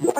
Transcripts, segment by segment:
Hello,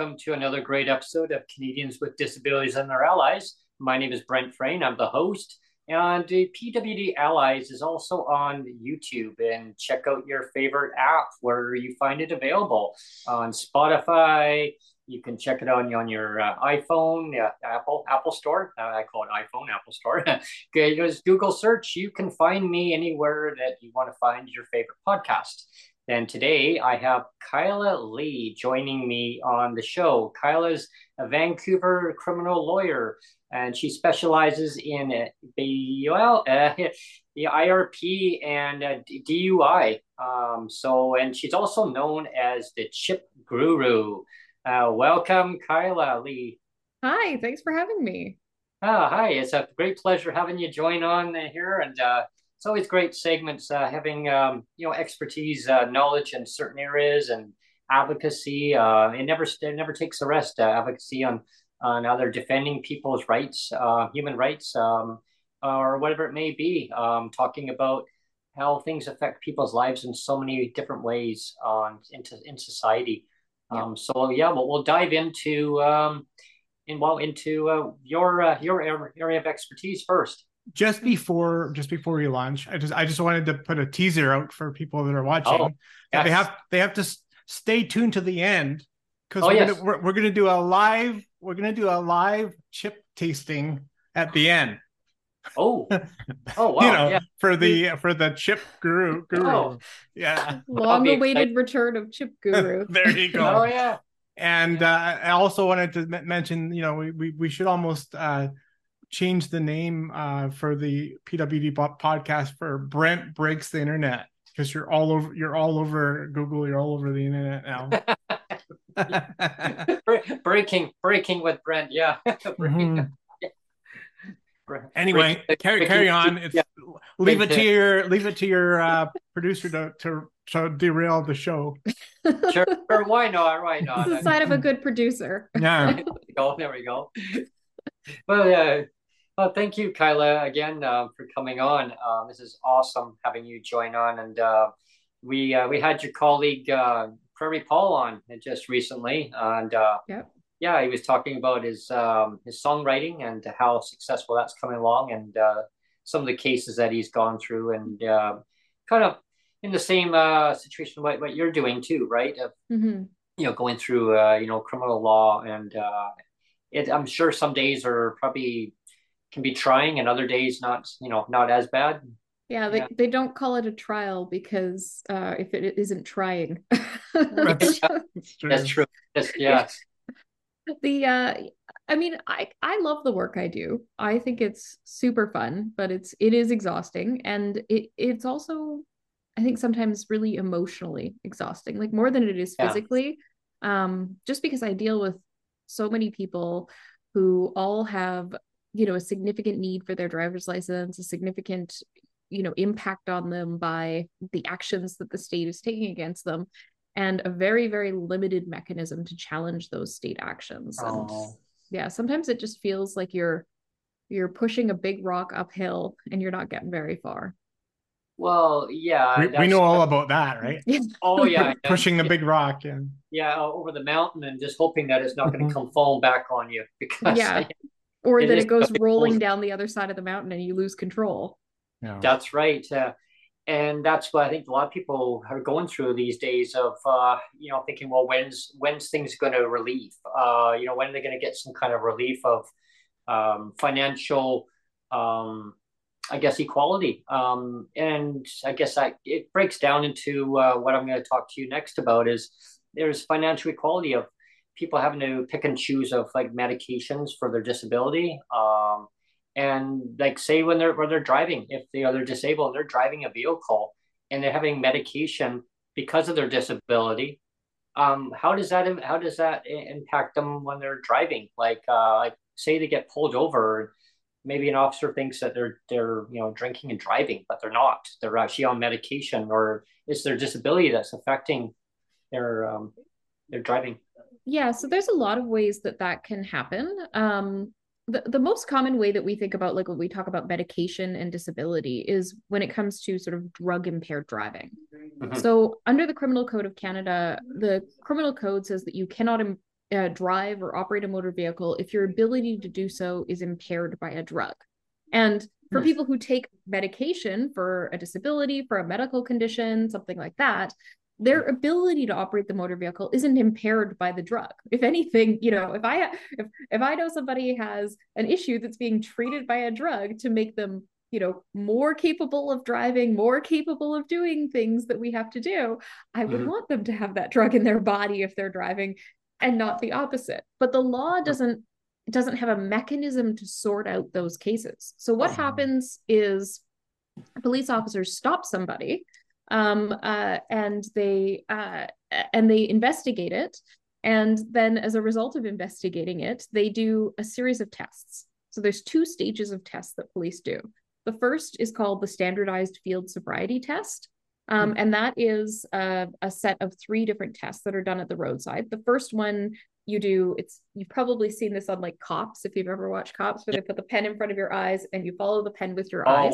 welcome to another great episode of Canadians with Disabilities and Their Allies. My name is Brent Frain. I'm the host, and PWD Allies is also on YouTube. And check out your favorite app where you find it available on Spotify. You can check it on on your uh, iPhone, uh, Apple Apple Store. Uh, I call it iPhone Apple Store. Just Google search. You can find me anywhere that you want to find your favorite podcast. And today I have Kyla Lee joining me on the show. Kyla's a Vancouver criminal lawyer, and she specializes in uh, the well, uh, the IRP and uh, DUI. Um, so, and she's also known as the Chip Guru. Uh, welcome, Kyla Lee. Hi, thanks for having me. Ah, hi, it's a great pleasure having you join on here, and uh, it's always great segments uh, having um, you know expertise, uh, knowledge in certain areas, and advocacy. Uh, it never it never takes a rest. Uh, advocacy on on other defending people's rights, uh, human rights, um, or whatever it may be. Um, talking about how things affect people's lives in so many different ways on into in society. Yeah. Um, so yeah, well, we'll dive into um, in well into uh, your uh, your area of expertise first just before just before we launch, I just I just wanted to put a teaser out for people that are watching. Oh, yes. They have they have to stay tuned to the end because oh, we're, yes. gonna, we're, we're gonna do a live we're gonna do a live chip tasting at the end. Oh, oh wow! you know, yeah. for the for the chip guru guru. Oh. Yeah, long-awaited return of chip guru. there you go. Oh yeah. And uh, I also wanted to mention, you know, we we, we should almost uh, change the name uh, for the PWD podcast for Brent Breaks the Internet because you're all over you're all over Google, you're all over the internet now. breaking breaking with Brent, yeah. mm-hmm. Anyway, carry carry on. It's yeah. leave it to your leave it to your uh, producer to, to to derail the show. sure, sure, why not? Why not? It's a sign of a good producer. Yeah. there we go. There we go. Well, yeah, well, thank you, Kyla, again uh, for coming on. Uh, this is awesome having you join on, and uh, we uh, we had your colleague uh, Prairie Paul on just recently, and uh, yep. yeah, he was talking about his um, his songwriting and how successful that's coming along, and some of the cases that he's gone through, and kind of in the same situation what, what you're doing too, right? Of, mm-hmm. You know, going through you know criminal law, and it, I'm sure some days are probably can be trying and other days not you know not as bad. Yeah they, yeah. they don't call it a trial because uh, if it isn't trying. That's, true. that's true. That's, yeah. The uh i mean i i love the work i do. I think it's super fun but it's it is exhausting. And it it's also i think sometimes really emotionally exhausting like more than it is physically. Yeah. um just because i deal with so many people who all have you know a significant need for their driver's license a significant you know impact on them by the actions that the state is taking against them and a very very limited mechanism to challenge those state actions. And yeah sometimes it just feels like you're you're pushing a big rock uphill and you're not getting very far. Well yeah we, we know all about that right? Oh yeah pushing the big rock yeah yeah over the mountain and just hoping that it's not going to mm-hmm. come falling back on you because yeah or it that it goes rolling down the other side of the mountain and you lose control. Yeah. That's right. Uh, and that's what I think a lot of people are going through these days of, uh, you know, thinking, well, when's, when's things going to relieve? Uh, you know, when are they going to get some kind of relief of um, financial, um, I guess equality. Um, and I guess I, it breaks down into uh, what I'm going to talk to you next about is there's financial equality of people having to pick and choose of like medications for their disability. Um, and like say when they're when they're driving, if they are they're disabled, they're driving a vehicle and they're having medication because of their disability. Um, how does that how does that impact them when they're driving? Like uh, like say they get pulled over maybe an officer thinks that they're they're you know drinking and driving, but they're not. They're actually on medication, or it's their disability that's affecting their um, their driving. Yeah, so there's a lot of ways that that can happen. Um, the, the most common way that we think about like when we talk about medication and disability is when it comes to sort of drug impaired driving mm-hmm. so under the criminal code of canada the criminal code says that you cannot uh, drive or operate a motor vehicle if your ability to do so is impaired by a drug. And for people who take medication for a disability, for a medical condition, something like that, their ability to operate the motor vehicle isn't impaired by the drug. If anything, you know, if I if if I know somebody has an issue that's being treated by a drug to make them you know more capable of driving more capable of doing things that we have to do i would mm-hmm. want them to have that drug in their body if they're driving and not the opposite. But the law doesn't doesn't have a mechanism to sort out those cases. So what uh-huh. happens is police officers stop somebody um, uh, and they uh, and they investigate it and then as a result of investigating it they do a series of tests so there's two stages of tests that police do the first is called the standardized field sobriety test um, and that is a, a set of three different tests that are done at the roadside. The first one you do, it's you've probably seen this on like cops if you've ever watched cops, where they put the pen in front of your eyes and you follow the pen with your oh. eyes.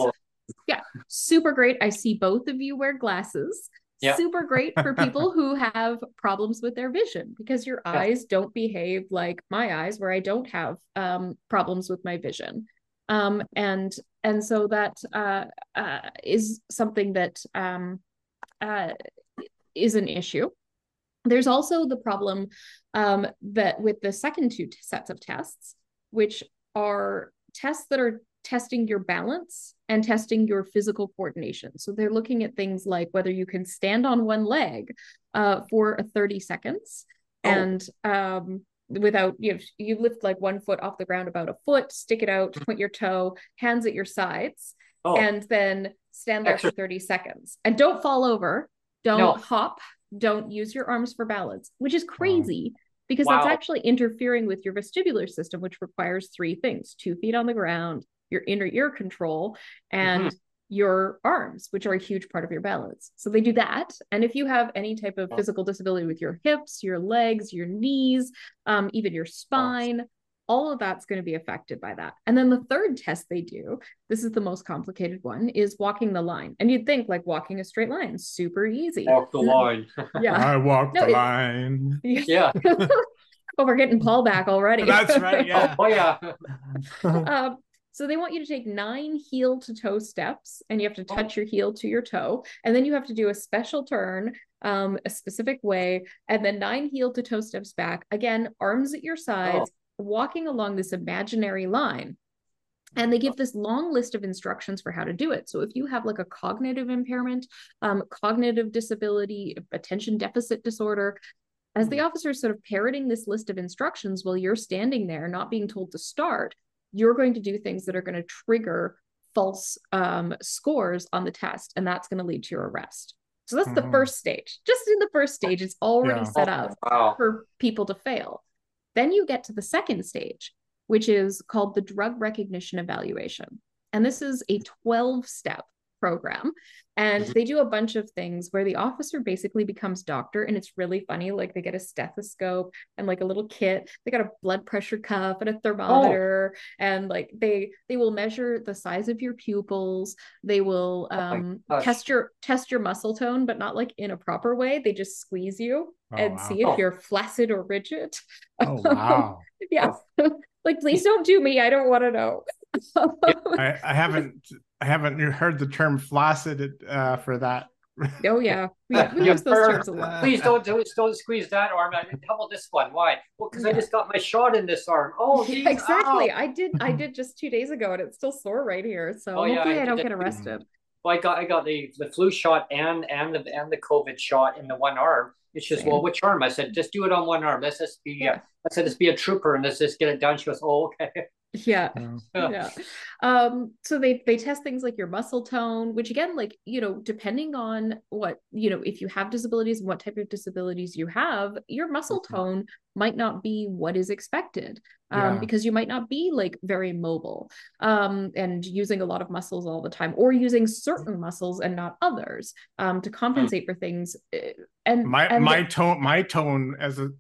Yeah, super great. I see both of you wear glasses. Yeah. Super great for people who have problems with their vision because your yeah. eyes don't behave like my eyes, where I don't have um, problems with my vision. Um, and and so that uh, uh, is something that um, uh, is an issue. There's also the problem um, that with the second two t- sets of tests, which are tests that are testing your balance and testing your physical coordination. So they're looking at things like whether you can stand on one leg uh, for 30 seconds oh. and um, without you know, you lift like one foot off the ground about a foot, stick it out, point your toe, hands at your sides, oh. and then stand there for 30 seconds and don't fall over don't no. hop don't use your arms for balance which is crazy because wow. that's actually interfering with your vestibular system which requires three things two feet on the ground your inner ear control and mm-hmm. your arms which are a huge part of your balance so they do that and if you have any type of physical disability with your hips your legs your knees um, even your spine all of that's going to be affected by that. And then the third test they do, this is the most complicated one, is walking the line. And you'd think like walking a straight line, super easy. Walk the line. yeah. I walk no, the it, line. Yeah. oh, we're getting Paul back already. That's right. Yeah. oh, yeah. um, so they want you to take nine heel to toe steps and you have to oh. touch oh. your heel to your toe. And then you have to do a special turn um, a specific way. And then nine heel to toe steps back. Again, arms at your sides. Oh walking along this imaginary line and they give this long list of instructions for how to do it so if you have like a cognitive impairment um, cognitive disability attention deficit disorder as the hmm. officer is sort of parroting this list of instructions while you're standing there not being told to start you're going to do things that are going to trigger false um, scores on the test and that's going to lead to your arrest so that's mm-hmm. the first stage just in the first stage it's already yeah. set up wow. for people to fail then you get to the second stage, which is called the drug recognition evaluation. And this is a 12 step program. And mm-hmm. they do a bunch of things where the officer basically becomes doctor and it's really funny like they get a stethoscope and like a little kit. They got a blood pressure cuff and a thermometer oh. and like they they will measure the size of your pupils. They will oh um oh test your test your muscle tone but not like in a proper way. They just squeeze you oh, and wow. see if you're flaccid or rigid. Oh wow. Yeah. Like please don't do me. I don't want to know I, I haven't I haven't heard the term flaccid uh, for that. Oh yeah, we, we use those terms a lot. Please don't do it. Don't squeeze that arm. I mean, how about this one? Why? Well, because yeah. I just got my shot in this arm. Oh, geez, exactly. Ow. I did. I did just two days ago, and it's still sore right here. So oh, yeah, hopefully I, I don't get arrested. Well, I got I got the the flu shot and and the and the COVID shot in the one arm. It's just Same. well, which arm? I said just do it on one arm. Let's just be. Yeah. I said let's be a trooper and let's just get it done. She goes, oh okay. yeah yeah um so they they test things like your muscle tone which again like you know depending on what you know if you have disabilities and what type of disabilities you have your muscle mm-hmm. tone might not be what is expected um yeah. because you might not be like very mobile um and using a lot of muscles all the time or using certain muscles and not others um to compensate mm. for things eh, and my and my the- tone my tone as a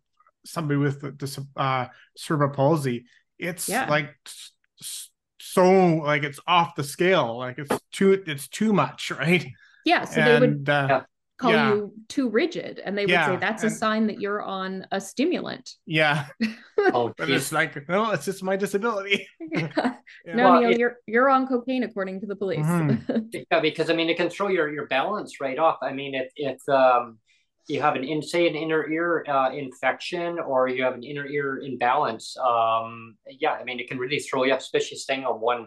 somebody with this uh cerebral palsy it's yeah. like so like it's off the scale like it's too it's too much right yeah so and, they would uh, call yeah. you too rigid and they would yeah. say that's and, a sign that you're on a stimulant yeah oh but it's like no it's just my disability yeah. no well, Neil, it, you're you're on cocaine according to the police mm-hmm. yeah because i mean it can throw your your balance right off i mean it it's um you have an in say an inner ear uh, infection or you have an inner ear imbalance um yeah i mean it can really throw you up especially staying on one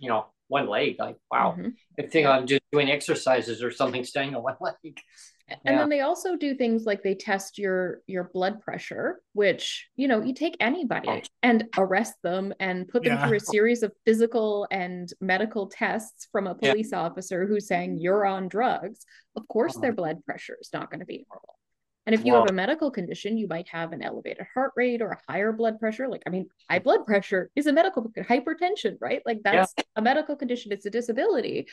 you know one leg like wow mm-hmm. i think i'm just doing exercises or something staying on one leg and then they also do things like they test your your blood pressure which you know you take anybody and arrest them and put them yeah. through a series of physical and medical tests from a police yeah. officer who's saying you're on drugs of course their uh-huh. blood pressure is not going to be normal and if you have a medical condition, you might have an elevated heart rate or a higher blood pressure. Like, I mean, high blood pressure is a medical hypertension, right? Like, that's yeah. a medical condition, it's a disability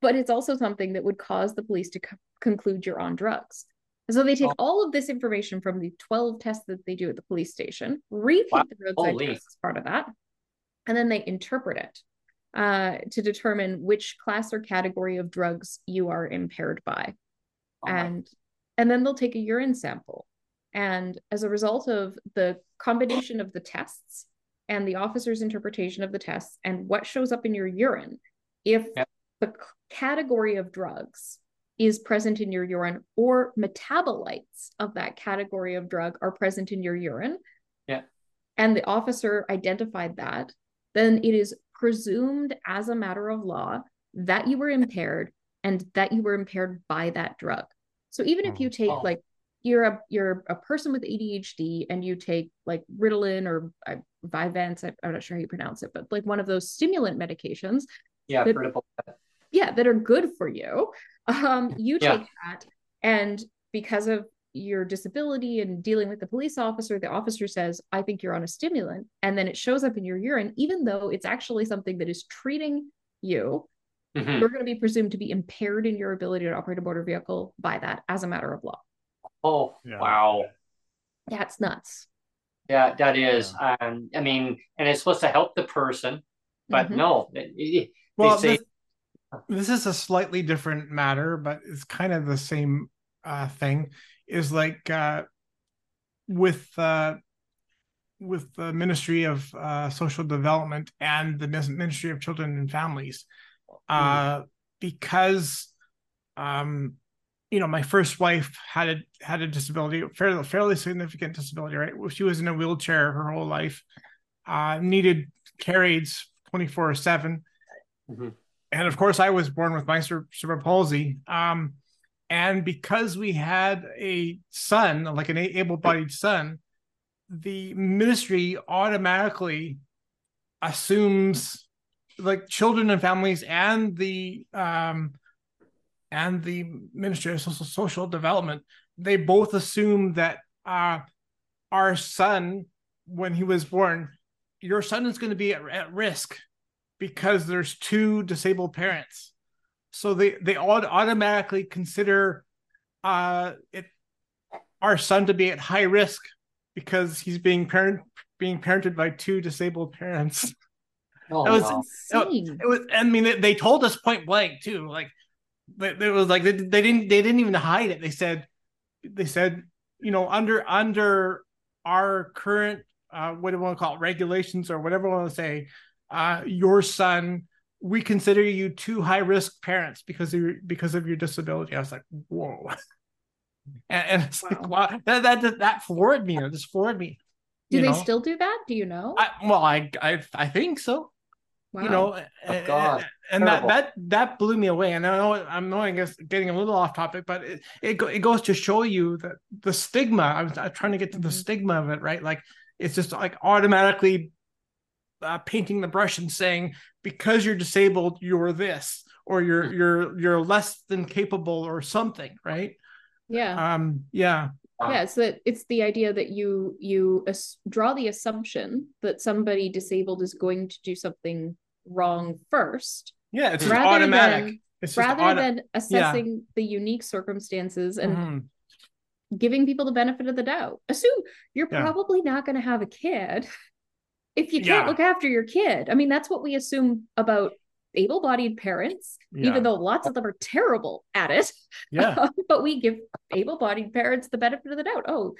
but it's also something that would cause the police to co- conclude you're on drugs. so they take oh. all of this information from the 12 tests that they do at the police station, repeat wow. the roadside Holy. tests as part of that, and then they interpret it uh, to determine which class or category of drugs you are impaired by. Oh and and then they'll take a urine sample. And as a result of the combination of the tests and the officer's interpretation of the tests and what shows up in your urine, if yep the category of drugs is present in your urine or metabolites of that category of drug are present in your urine. Yeah. And the officer identified that. Then it is presumed as a matter of law that you were impaired and that you were impaired by that drug. So even if you take oh. like you're a you're a person with ADHD and you take like Ritalin or uh, Vyvanse, I, am not sure how you pronounce it, but like one of those stimulant medications. Yeah, that, yeah that are good for you um you take yeah. that and because of your disability and dealing with the police officer the officer says i think you're on a stimulant and then it shows up in your urine even though it's actually something that is treating you mm-hmm. you're going to be presumed to be impaired in your ability to operate a motor vehicle by that as a matter of law oh yeah. wow yeah it's nuts yeah that is yeah. um i mean and it's supposed to help the person but mm-hmm. no they, well, say, this, is a slightly different matter, but it's kind of the same uh, thing. Is like uh, with uh, with the Ministry of uh, Social Development and the Ministry of Children and Families, uh, mm. because um, you know my first wife had a had a disability, fairly fairly significant disability. Right, she was in a wheelchair her whole life, uh, needed care aids twenty four seven. And of course, I was born with my cerebral palsy. Um, and because we had a son, like an able-bodied son, the ministry automatically assumes, like children and families, and the um, and the Ministry of Social, Social Development, they both assume that uh, our son, when he was born, your son is going to be at, at risk because there's two disabled parents. So they they all automatically consider uh it our son to be at high risk because he's being parent being parented by two disabled parents. Oh, it was, wow. it, it, was I mean they, they told us point blank too like it was like they, they didn't they didn't even hide it they said they said you know under under our current uh what do we want to call it regulations or whatever we want to say uh, your son we consider you two high risk parents because of your because of your disability. I was like, whoa. And, and it's wow. like, wow, that, that that floored me. It just floored me. Do they know? still do that? Do you know? I, well, I, I I think so. Wow. You know, oh, God. and, and that that that blew me away. And I know I'm knowing it's getting a little off topic, but it it, it goes to show you that the stigma. I was, I'm trying to get to the mm-hmm. stigma of it, right? Like it's just like automatically uh, painting the brush and saying because you're disabled you're this or you're mm. you're you're less than capable or something right yeah um yeah yeah it's that it's the idea that you you as- draw the assumption that somebody disabled is going to do something wrong first yeah it's rather automatic than, it's rather auto- than assessing yeah. the unique circumstances and mm-hmm. giving people the benefit of the doubt assume you're yeah. probably not going to have a kid if you can't yeah. look after your kid. I mean, that's what we assume about able bodied parents, yeah. even though lots of them are terrible at it. Yeah. but we give able bodied parents the benefit of the doubt. Oh,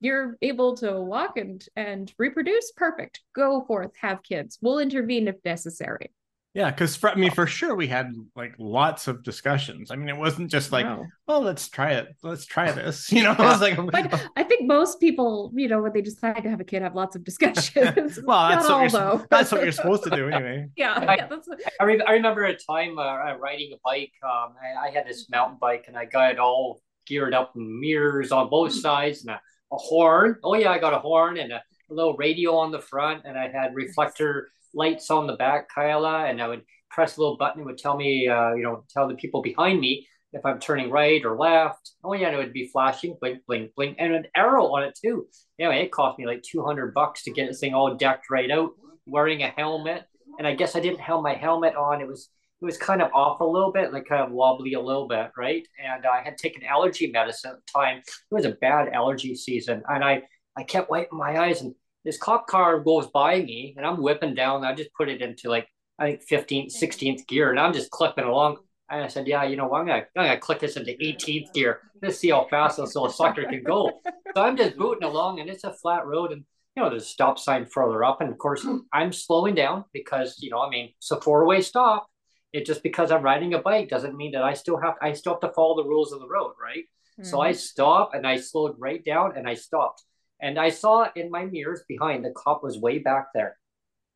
you're able to walk and and reproduce perfect go forth have kids we'll intervene if necessary yeah, because for I mean, for sure, we had like lots of discussions. I mean, it wasn't just like, wow. "Oh, let's try it. Let's try this." You know, it was like. but I think most people, you know, when they decide to have a kid, have lots of discussions. well, that's what, you're, that's what you're supposed to do, anyway. yeah, I, yeah that's. I, re- I remember a time uh, riding a bike. Um, I, I, had this mountain bike, and I got it all geared up, and mirrors on both sides, and a, a horn. Oh yeah, I got a horn and a, a little radio on the front, and I had reflector lights on the back, Kyla, and I would press a little button. It would tell me, uh, you know, tell the people behind me if I'm turning right or left. Oh yeah, and it would be flashing, blink, blink, blink, and an arrow on it too. Anyway, it cost me like 200 bucks to get this thing all decked right out, wearing a helmet. And I guess I didn't have my helmet on. It was it was kind of off a little bit, like kind of wobbly a little bit, right? And I had taken allergy medicine at the time. It was a bad allergy season, and I I kept wiping my eyes and this cop car goes by me and I'm whipping down. I just put it into like, I think 15th, 16th gear and I'm just clipping along. And I said, yeah, you know? I'm going to I'm gonna click this into 18th gear. Let's see how fast this little sucker can go. So I'm just booting along and it's a flat road and, you know, there's a stop sign further up. And of course, I'm slowing down because, you know, I mean, it's a four way stop. It just because I'm riding a bike doesn't mean that I still have, I still have to follow the rules of the road, right? Mm-hmm. So I mm-hmm. stop and I slowed right down and I stopped. And I saw in my mirrors behind the cop was way back there.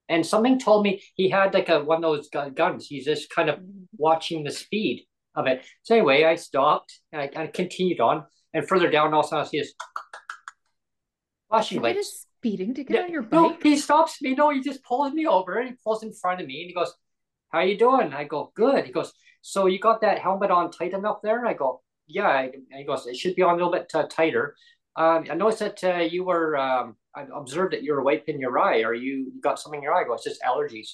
And something told me he had like a one of those guns. He's just kind of mm-hmm. watching the speed of it. So anyway, I stopped and I, I continued on. And further down, also I see this flashing lights. Speeding to get yeah, on your bike. No, he stops me. No, he just pulls me over and he pulls in front of me and he goes, "How you doing?" I go, "Good." He goes, "So you got that helmet on tight enough there?" And I go, "Yeah." And he goes, "It should be on a little bit uh, tighter." Um, I noticed that uh, you were, um, I observed that you were wiping your eye or you got something in your eye. Go, it's just allergies.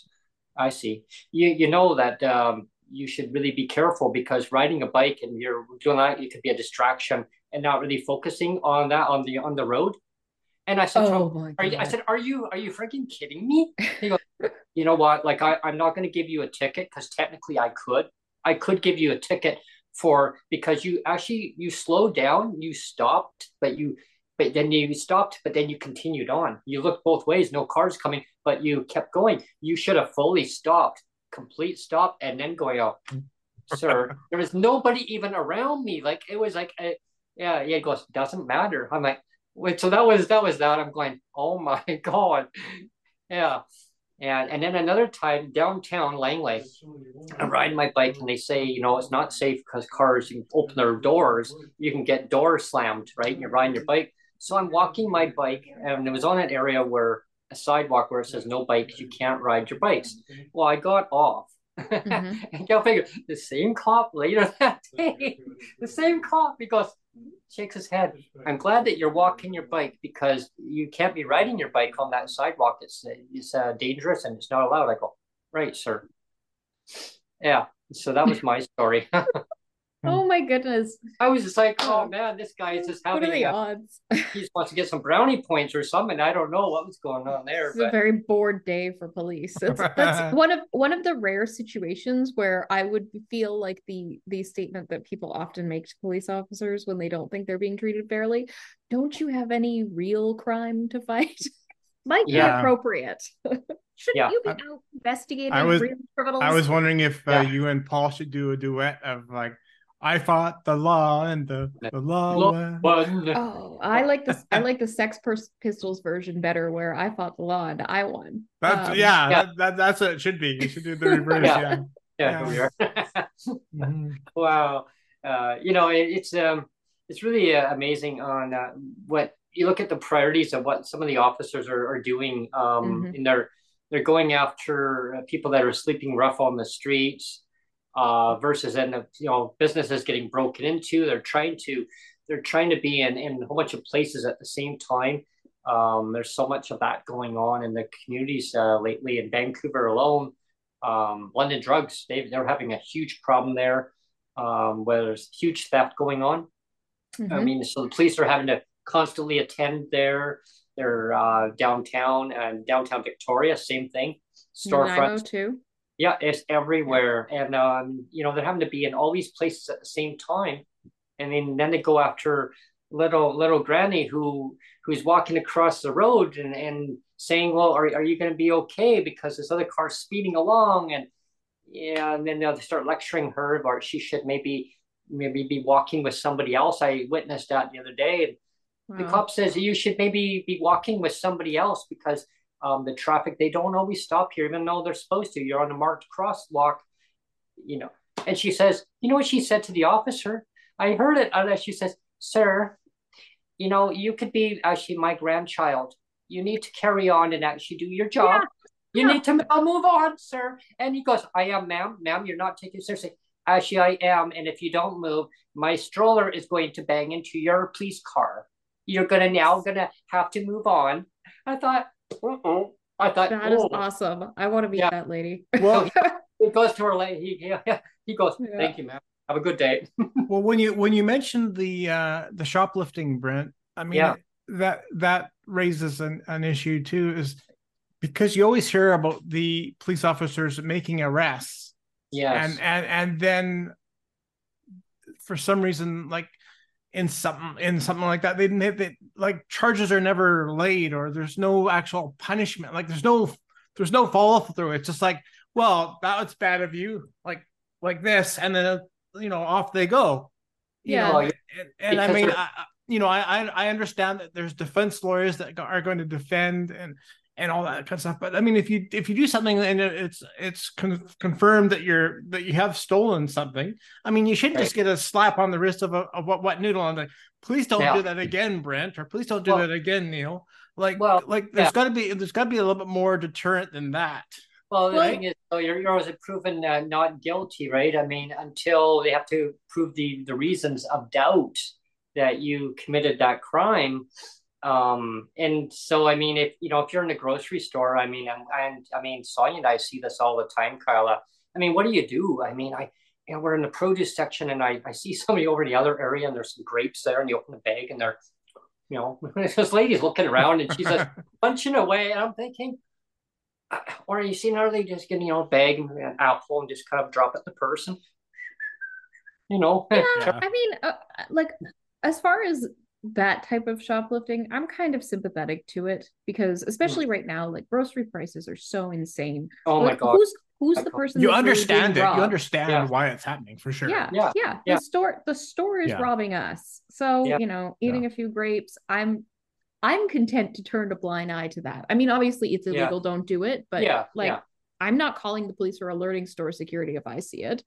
I see. You, you know that um, you should really be careful because riding a bike and you're doing that, it could be a distraction and not really focusing on that on the on the road. And I said, oh, are you, I said, are you are you freaking kidding me? He goes, you know what? Like I, I'm not going to give you a ticket because technically I could. I could give you a ticket for because you actually you slowed down, you stopped, but you but then you stopped, but then you continued on. You looked both ways, no cars coming, but you kept going. You should have fully stopped, complete stop, and then going out. Sir, there was nobody even around me. Like it was like, a, yeah, yeah. It goes, doesn't matter. I'm like, wait. So that was that was that. I'm going, oh my god, yeah. And, and then another time downtown Langley, I'm riding my bike and they say, you know, it's not safe because cars, you open their doors, you can get doors slammed, right? And you're riding your bike. So I'm walking my bike and it was on an area where a sidewalk where it says no bikes, you can't ride your bikes. Well, I got off Mm-hmm. and go figure the same cop later that day, the same cop, because shakes his head. I'm glad that you're walking your bike because you can't be riding your bike on that sidewalk. It's it's uh, dangerous and it's not allowed. I go, right, sir. Yeah. So that was my story. Oh my goodness. I was just like, oh man, this guy is just having what are the a, odds? he just wants to get some brownie points or something. I don't know what was going on there. It's but... a very bored day for police. That's, that's one of one of the rare situations where I would feel like the the statement that people often make to police officers when they don't think they're being treated fairly. Don't you have any real crime to fight? might yeah. be appropriate. Shouldn't yeah. you be out investigating I was, criminals? I was wondering if uh, yeah. you and Paul should do a duet of like I fought the law and the, the law won. Oh, I like this. I like the Sex Pistols version better, where I fought the law and I won. That's um, yeah, yeah. That, that, that's what it should be. You should do the reverse. yeah, yeah, yeah. yeah. mm-hmm. Wow, uh, you know it, it's um it's really uh, amazing on uh, what you look at the priorities of what some of the officers are, are doing um mm-hmm. in their they're going after uh, people that are sleeping rough on the streets uh, versus then you know businesses getting broken into. They're trying to they're trying to be in, in a whole bunch of places at the same time. Um, there's so much of that going on in the communities uh, lately in Vancouver alone. Um, London drugs, they, they're having a huge problem there um, where there's huge theft going on. Mm-hmm. I mean, so the police are having to constantly attend there. They're uh, downtown and downtown Victoria, same thing. Storefronts too. Yeah, it's everywhere, and um, you know they're having to be in all these places at the same time, and then then they go after little little granny who who's walking across the road and, and saying, "Well, are are you going to be okay?" Because this other car's speeding along, and yeah, and then they'll start lecturing her, or she should maybe maybe be walking with somebody else. I witnessed that the other day. And wow. The cop says you should maybe be walking with somebody else because um, the traffic they don't always stop here even though they're supposed to you're on a marked crosswalk you know and she says you know what she said to the officer i heard it and she says sir you know you could be actually my grandchild you need to carry on and actually do your job yeah. You yeah. need to I'll move on, sir. And he goes, I am, ma'am, ma'am, you're not taking seriously. Actually, I am. And if you don't move, my stroller is going to bang into your police car. You're gonna now gonna have to move on. I thought, uh-oh. I thought that oh. is awesome. I want to meet yeah. that lady. Well, he goes to her lady. He, he, he goes, yeah. "Thank you, man. Have a good day." well, when you when you mentioned the uh the shoplifting, Brent, I mean yeah. that that raises an, an issue too, is because you always hear about the police officers making arrests. Yes. And and and then for some reason, like in something in something like that. They didn't hit they, like charges are never laid or there's no actual punishment. Like there's no there's no follow through. It's just like, well, that was bad of you, like like this, and then you know off they go. You yeah, know, and, and I mean, I, you know, I I understand that there's defense lawyers that are going to defend and and all that kind of stuff. But I mean, if you if you do something and it's it's con- confirmed that you're that you have stolen something, I mean, you shouldn't right. just get a slap on the wrist of a of what what noodle and like, please don't yeah. do that again, Brent, or please don't do well, that again, Neil. Like, well, like there's yeah. got to be there's got to be a little bit more deterrent than that. Well, the well, thing is, so you're, you're always proven uh, not guilty, right? I mean, until they have to prove the the reasons of doubt that you committed that crime um, and so, I mean, if you know, if you're in a grocery store, I mean, and, and I mean, Sonia and I see this all the time, Kyla. I mean, what do you do? I mean, I, you know, we're in the produce section, and I, I see somebody over in the other area, and there's some grapes there, and you open the bag, and they're, you know, this lady's looking around, and she's just punching away, and I'm thinking, uh, or are you seeing her? They just getting you know a bag and an apple and just kind of drop it the person. You know. Yeah, I mean, uh, like as far as that type of shoplifting, I'm kind of sympathetic to it because especially right now, like grocery prices are so insane. Oh like, my god. Who's who's the person you understand it. You understand yeah. why it's happening for sure. Yeah, yeah. Yeah. The store the store is yeah. robbing us. So, you know, eating a few grapes, I'm I'm content to turn a blind eye to that. I mean, obviously it's illegal, don't do it, but yeah, like I'm not calling the police or alerting store security if I see it.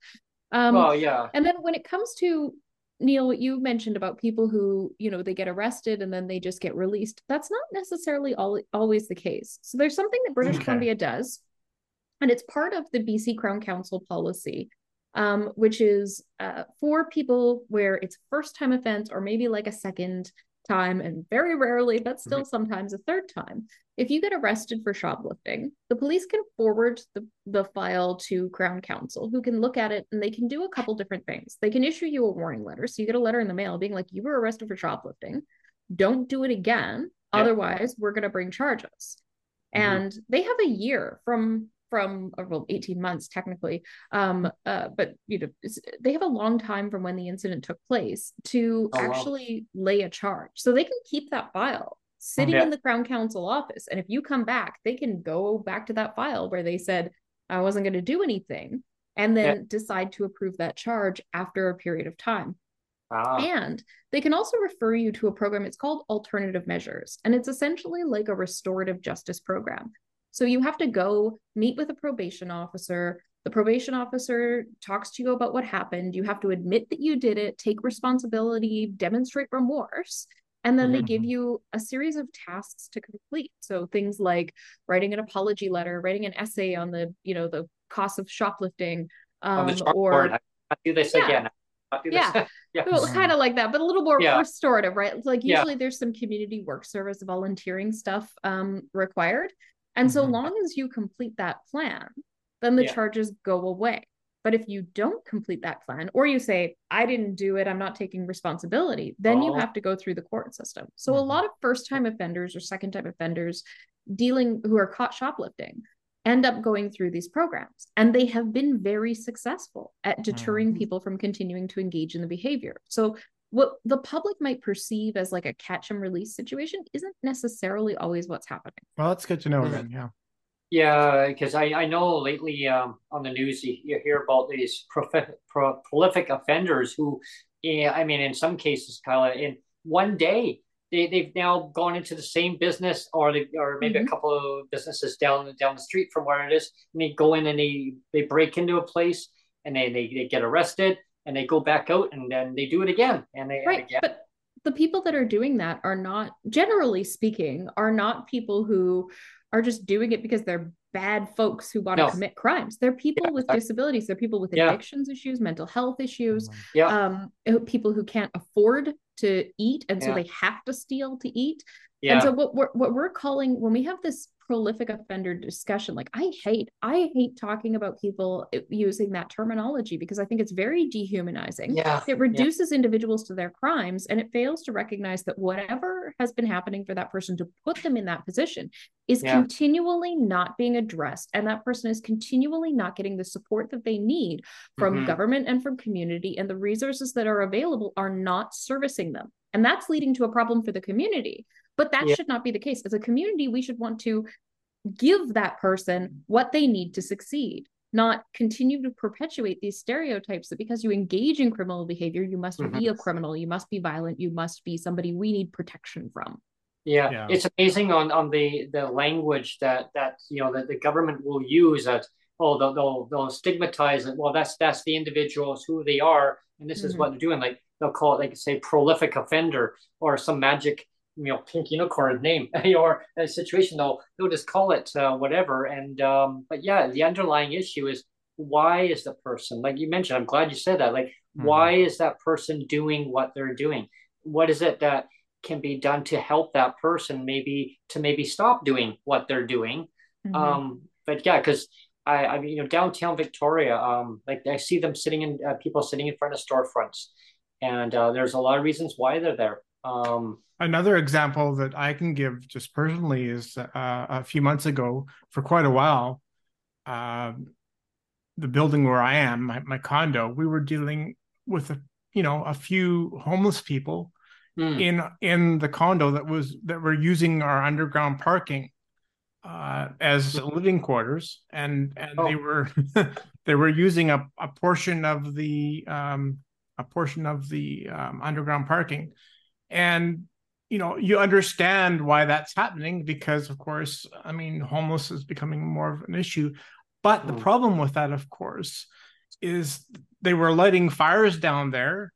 Um, oh yeah. And then when it comes to Neil, what you mentioned about people who, you know, they get arrested and then they just get released. That's not necessarily all, always the case. So there's something that British okay. Columbia does, and it's part of the BC Crown Counsel policy, um, which is uh, for people where it's first time offense or maybe like a second time and very rarely, but still sometimes a third time. If you get arrested for shoplifting, the police can forward the, the file to Crown Counsel, who can look at it and they can do a couple different things. They can issue you a warning letter. So you get a letter in the mail being like, you were arrested for shoplifting. Don't do it again. Yeah. Otherwise, we're going to bring charges. Mm-hmm. And they have a year from from uh, well 18 months technically um uh but you know they have a long time from when the incident took place to oh, actually wow. lay a charge so they can keep that file sitting in the Crown Counsel office. And if you come back, they can go back to that file where they said, I wasn't going to do anything, and then yeah. decide to approve that charge after a period of time. Ah. And they can also refer you to a program, it's called Alternative Measures. And it's essentially like a restorative justice program. So you have to go meet with a probation officer. The probation officer talks to you about what happened. You have to admit that you did it, take responsibility, demonstrate remorse. And then mm-hmm. they give mm-hmm. you a series of tasks to complete. So things like writing an apology letter, writing an essay on the, you know, the cost of shoplifting, um, or do this yeah. again yeah, yeah. Well, kind of like that, but a little more yeah. restorative, right? Like usually yeah. there's some community work service volunteering stuff um, required. And mm-hmm. so long as you complete that plan, then the yeah. charges go away. But if you don't complete that plan, or you say, I didn't do it, I'm not taking responsibility, then oh. you have to go through the court system. So mm-hmm. a lot of first time offenders or second time offenders dealing who are caught shoplifting end up going through these programs. And they have been very successful at deterring mm-hmm. people from continuing to engage in the behavior. So, what the public might perceive as like a catch and release situation isn't necessarily always what's happening. Well, that's good to know, mm-hmm. then. Yeah. Yeah, because I, I know lately um, on the news you, you hear about these prof- pro- prolific offenders who, yeah, I mean, in some cases, Kyla, in one day they they've now gone into the same business or they or maybe mm-hmm. a couple of businesses down down the street from where it is and they go in and they they break into a place and they they, they get arrested and they go back out and then they do it again and they right again. but the people that are doing that are not generally speaking are not people who are just doing it because they're bad folks who want no. to commit crimes. They're people yeah, with exactly. disabilities. They're people with addictions yeah. issues, mental health issues, yeah. um, people who can't afford to eat, and so they have to steal to eat. And so what we're what we're calling when we have this prolific offender discussion like i hate i hate talking about people using that terminology because i think it's very dehumanizing yeah it reduces yeah. individuals to their crimes and it fails to recognize that whatever has been happening for that person to put them in that position is yeah. continually not being addressed and that person is continually not getting the support that they need from mm-hmm. government and from community and the resources that are available are not servicing them and that's leading to a problem for the community but that yeah. should not be the case. As a community, we should want to give that person what they need to succeed, not continue to perpetuate these stereotypes that because you engage in criminal behavior, you must mm-hmm. be a criminal, you must be violent, you must be somebody we need protection from. Yeah, yeah. it's amazing on on the the language that that you know that the government will use that oh they'll, they'll they'll stigmatize it. Well, that's that's the individuals who they are, and this mm-hmm. is what they're doing. Like they'll call it like say prolific offender or some magic you know pink unicorn name or a situation they'll they'll just call it uh, whatever and um but yeah the underlying issue is why is the person like you mentioned i'm glad you said that like mm-hmm. why is that person doing what they're doing what is it that can be done to help that person maybe to maybe stop doing what they're doing mm-hmm. um but yeah because I, I mean, you know, downtown Victoria, um, like I see them sitting in uh, people sitting in front of storefronts, and uh, there's a lot of reasons why they're there. Um, Another example that I can give just personally is uh, a few months ago, for quite a while, uh, the building where I am, my, my, condo, we were dealing with a, you know a few homeless people mm. in in the condo that was that were using our underground parking uh, as living quarters, and and oh. they were they were using a, a portion of the um, a portion of the um, underground parking and you know you understand why that's happening because of course i mean homeless is becoming more of an issue. But the mm. problem with that of course is they were lighting fires down there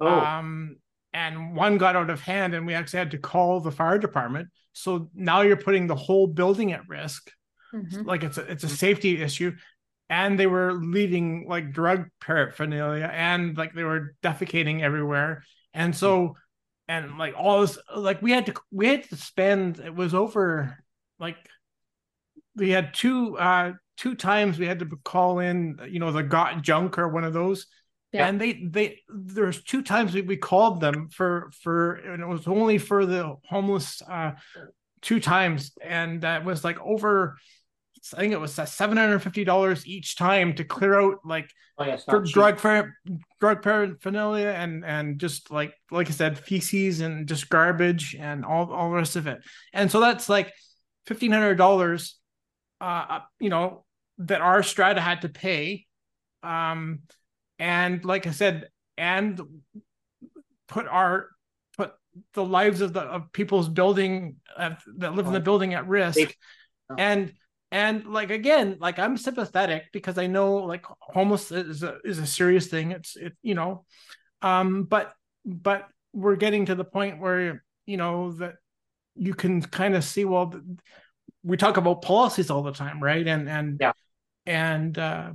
oh. um, and one got out of hand and we actually had to call the fire department. So now you're putting the whole building at risk. Mm-hmm. like it's a, it's a safety issue. And they were leaving like drug paraphernalia and like they were defecating everywhere. And so and like all this like we had to we had to spend it was over like we had two uh two times we had to call in you know the got junk or one of those yeah. and they they there's two times we, we called them for for and it was only for the homeless uh two times and that was like over I think it was seven hundred fifty dollars each time to clear out like oh, yeah, for drug drug paraphernalia and and just like like I said feces and just garbage and all all the rest of it. And so that's like fifteen hundred dollars, uh, you know, that our strata had to pay. Um, and like I said, and put our put the lives of the of people's building uh, that live in the building at risk and and like again like i'm sympathetic because i know like homeless is a, is a serious thing. It's it you know um but but we're getting to the point where you know that you can kind of see well we talk about policies all the time right? And and yeah. and uh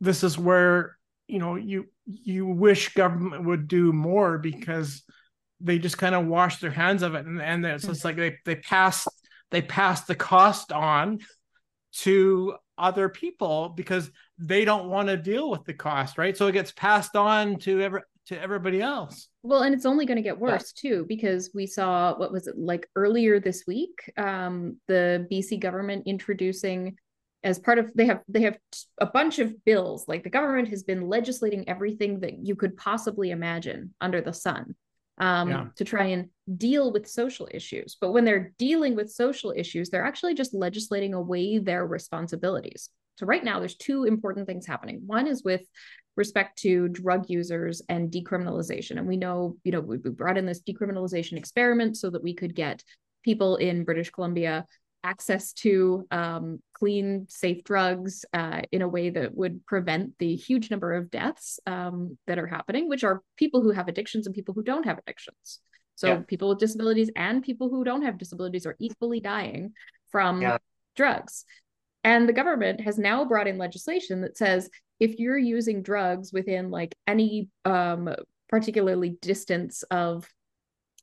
this is where you know you you wish government would do more because they just kind of wash their hands of it. And and it's just like they they pass they pass the cost on to other people because they don't want to deal with the cost right so it gets passed on to every to everybody else well and it's only going to get worse yeah. too because we saw what was it like earlier this week um the bc government introducing as part of they have they have a bunch of bills like the government has been legislating everything that you could possibly imagine under the sun um, yeah. to try and deal with social issues but when they're dealing with social issues they're actually just legislating away their responsibilities. So right now there's two important things happening. One is with respect to drug users and decriminalization. And we know you know we, brought in this decriminalization experiment so that we could get people in british columbia access to um, clean, safe drugs uh, in a way that would prevent the huge number of deaths um, that are happening, which are people who have addictions and people who don't have addictions. So yeah. people with disabilities and people who don't have disabilities are equally dying from yeah. drugs. And the government has now brought in legislation that says if you're using drugs within like any um, particularly distance of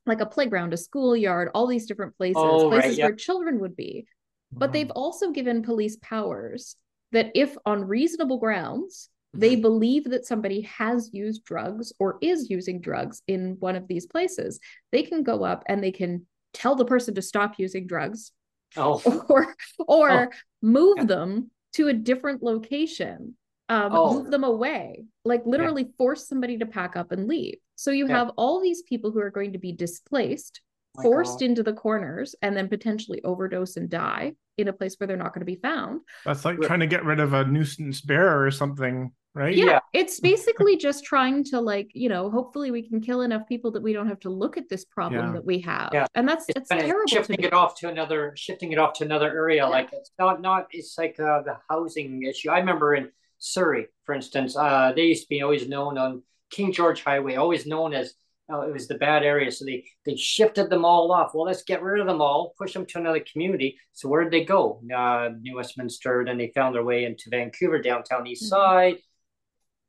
like a playground, a schoolyard, all these different places, oh, places right, yep. where children would be. But they've mm-hmm. also given police powers that if on reasonable grounds they mm-hmm. believe that somebody has used drugs or is using drugs in one of these places, they can go up and they can tell the person to stop using drugs oh. or or oh. move yeah. them to a different location um, oh. move them away, like literally yeah. force somebody to pack up and leave. So you yeah. have all these people who are going to be displaced, forced God. into the corners, and then potentially overdose and die in a place where they're not going to be found. That's like trying to get rid of a nuisance bear or something right? Yeah, yeah, it's basically just trying to like, you know, hopefully we can kill enough people that we don't have to look at this problem yeah. that we have. Yeah. And that's it's, it's terrible. Shifting it off to another shifting it off to another area. Yeah. Like it's not not it's like uh, the housing issue. I remember in Surrey, for instance, uh, they used to be always known on King George Highway, always known as uh, it was the bad area. So they they shifted them all off. Well, let's get rid of them all, push them to another community. So where did they go? Uh, New Westminster. Then they found their way into Vancouver, downtown East mm-hmm. Side.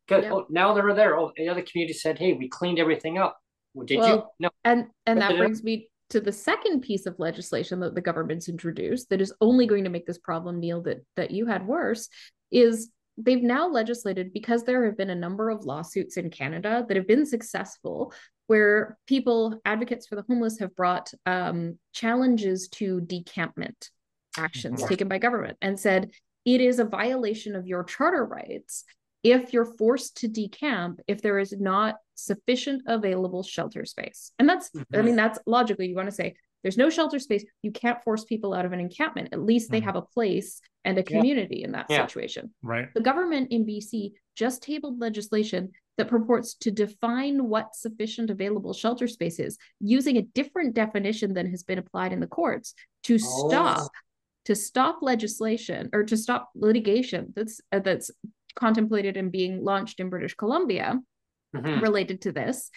Good. Yeah. Oh, now they're there. Oh, the other community said, "Hey, we cleaned everything up." Well, did well, you? No. And and that brings me to the second piece of legislation that the government's introduced that is only going to make this problem, Neil, that that you had worse, is they've now legislated because there have been a number of lawsuits in Canada that have been successful where people advocates for the homeless have brought um, challenges to decampment actions yeah. taken by government and said it is a violation of your charter rights if you're forced to decamp if there is not sufficient available shelter space and that's mm-hmm. i mean that's logically you want to say there's no shelter space you can't force people out of an encampment at least they mm-hmm. have a place and a community yeah. in that yeah. situation right the government in bc just tabled legislation that purports to define what sufficient available shelter space is using a different definition than has been applied in the courts to oh. stop to stop legislation or to stop litigation that's uh, that's contemplated and being launched in British Columbia mm-hmm. related to this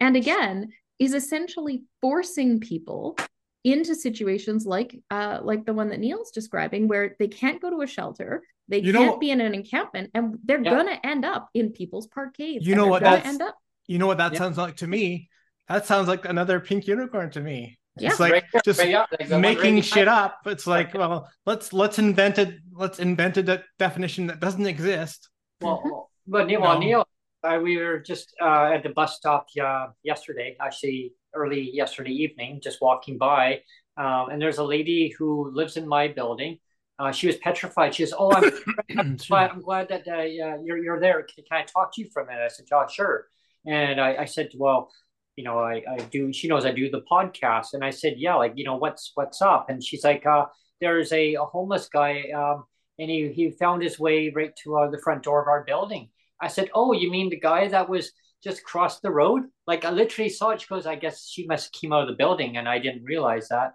and again is essentially forcing people into situations like uh like the one that Neil's describing where they can't go to a shelter they you can't know, be in an encampment and they're yeah. gonna end up in people's parkades you know what that's end up you know what that yeah. sounds like to me that sounds like another pink unicorn to me yeah. It's like right, just right, like making shit up. It's like, well, let's let's invent it. Let's invent a de- definition that doesn't exist. Well, but Neil, no. Neil, uh, we were just uh, at the bus stop uh, yesterday, actually early yesterday evening, just walking by, um, and there's a lady who lives in my building. Uh, she was petrified. She says, "Oh, I'm, I'm, glad, I'm glad that uh, you're you're there. Can, can, I talk to you for a minute?" I said, "Oh, sure." And I, I said, "Well, you know, I, I do." She knows I do the podcast, and I said, "Yeah, like you know, what's what's up?" And she's like, uh, "There's a, a homeless guy, um, and he he found his way right to uh, the front door of our building." I said, "Oh, you mean the guy that was?" just crossed the road. Like I literally saw it. She goes, I guess she must have came out of the building and I didn't realize that.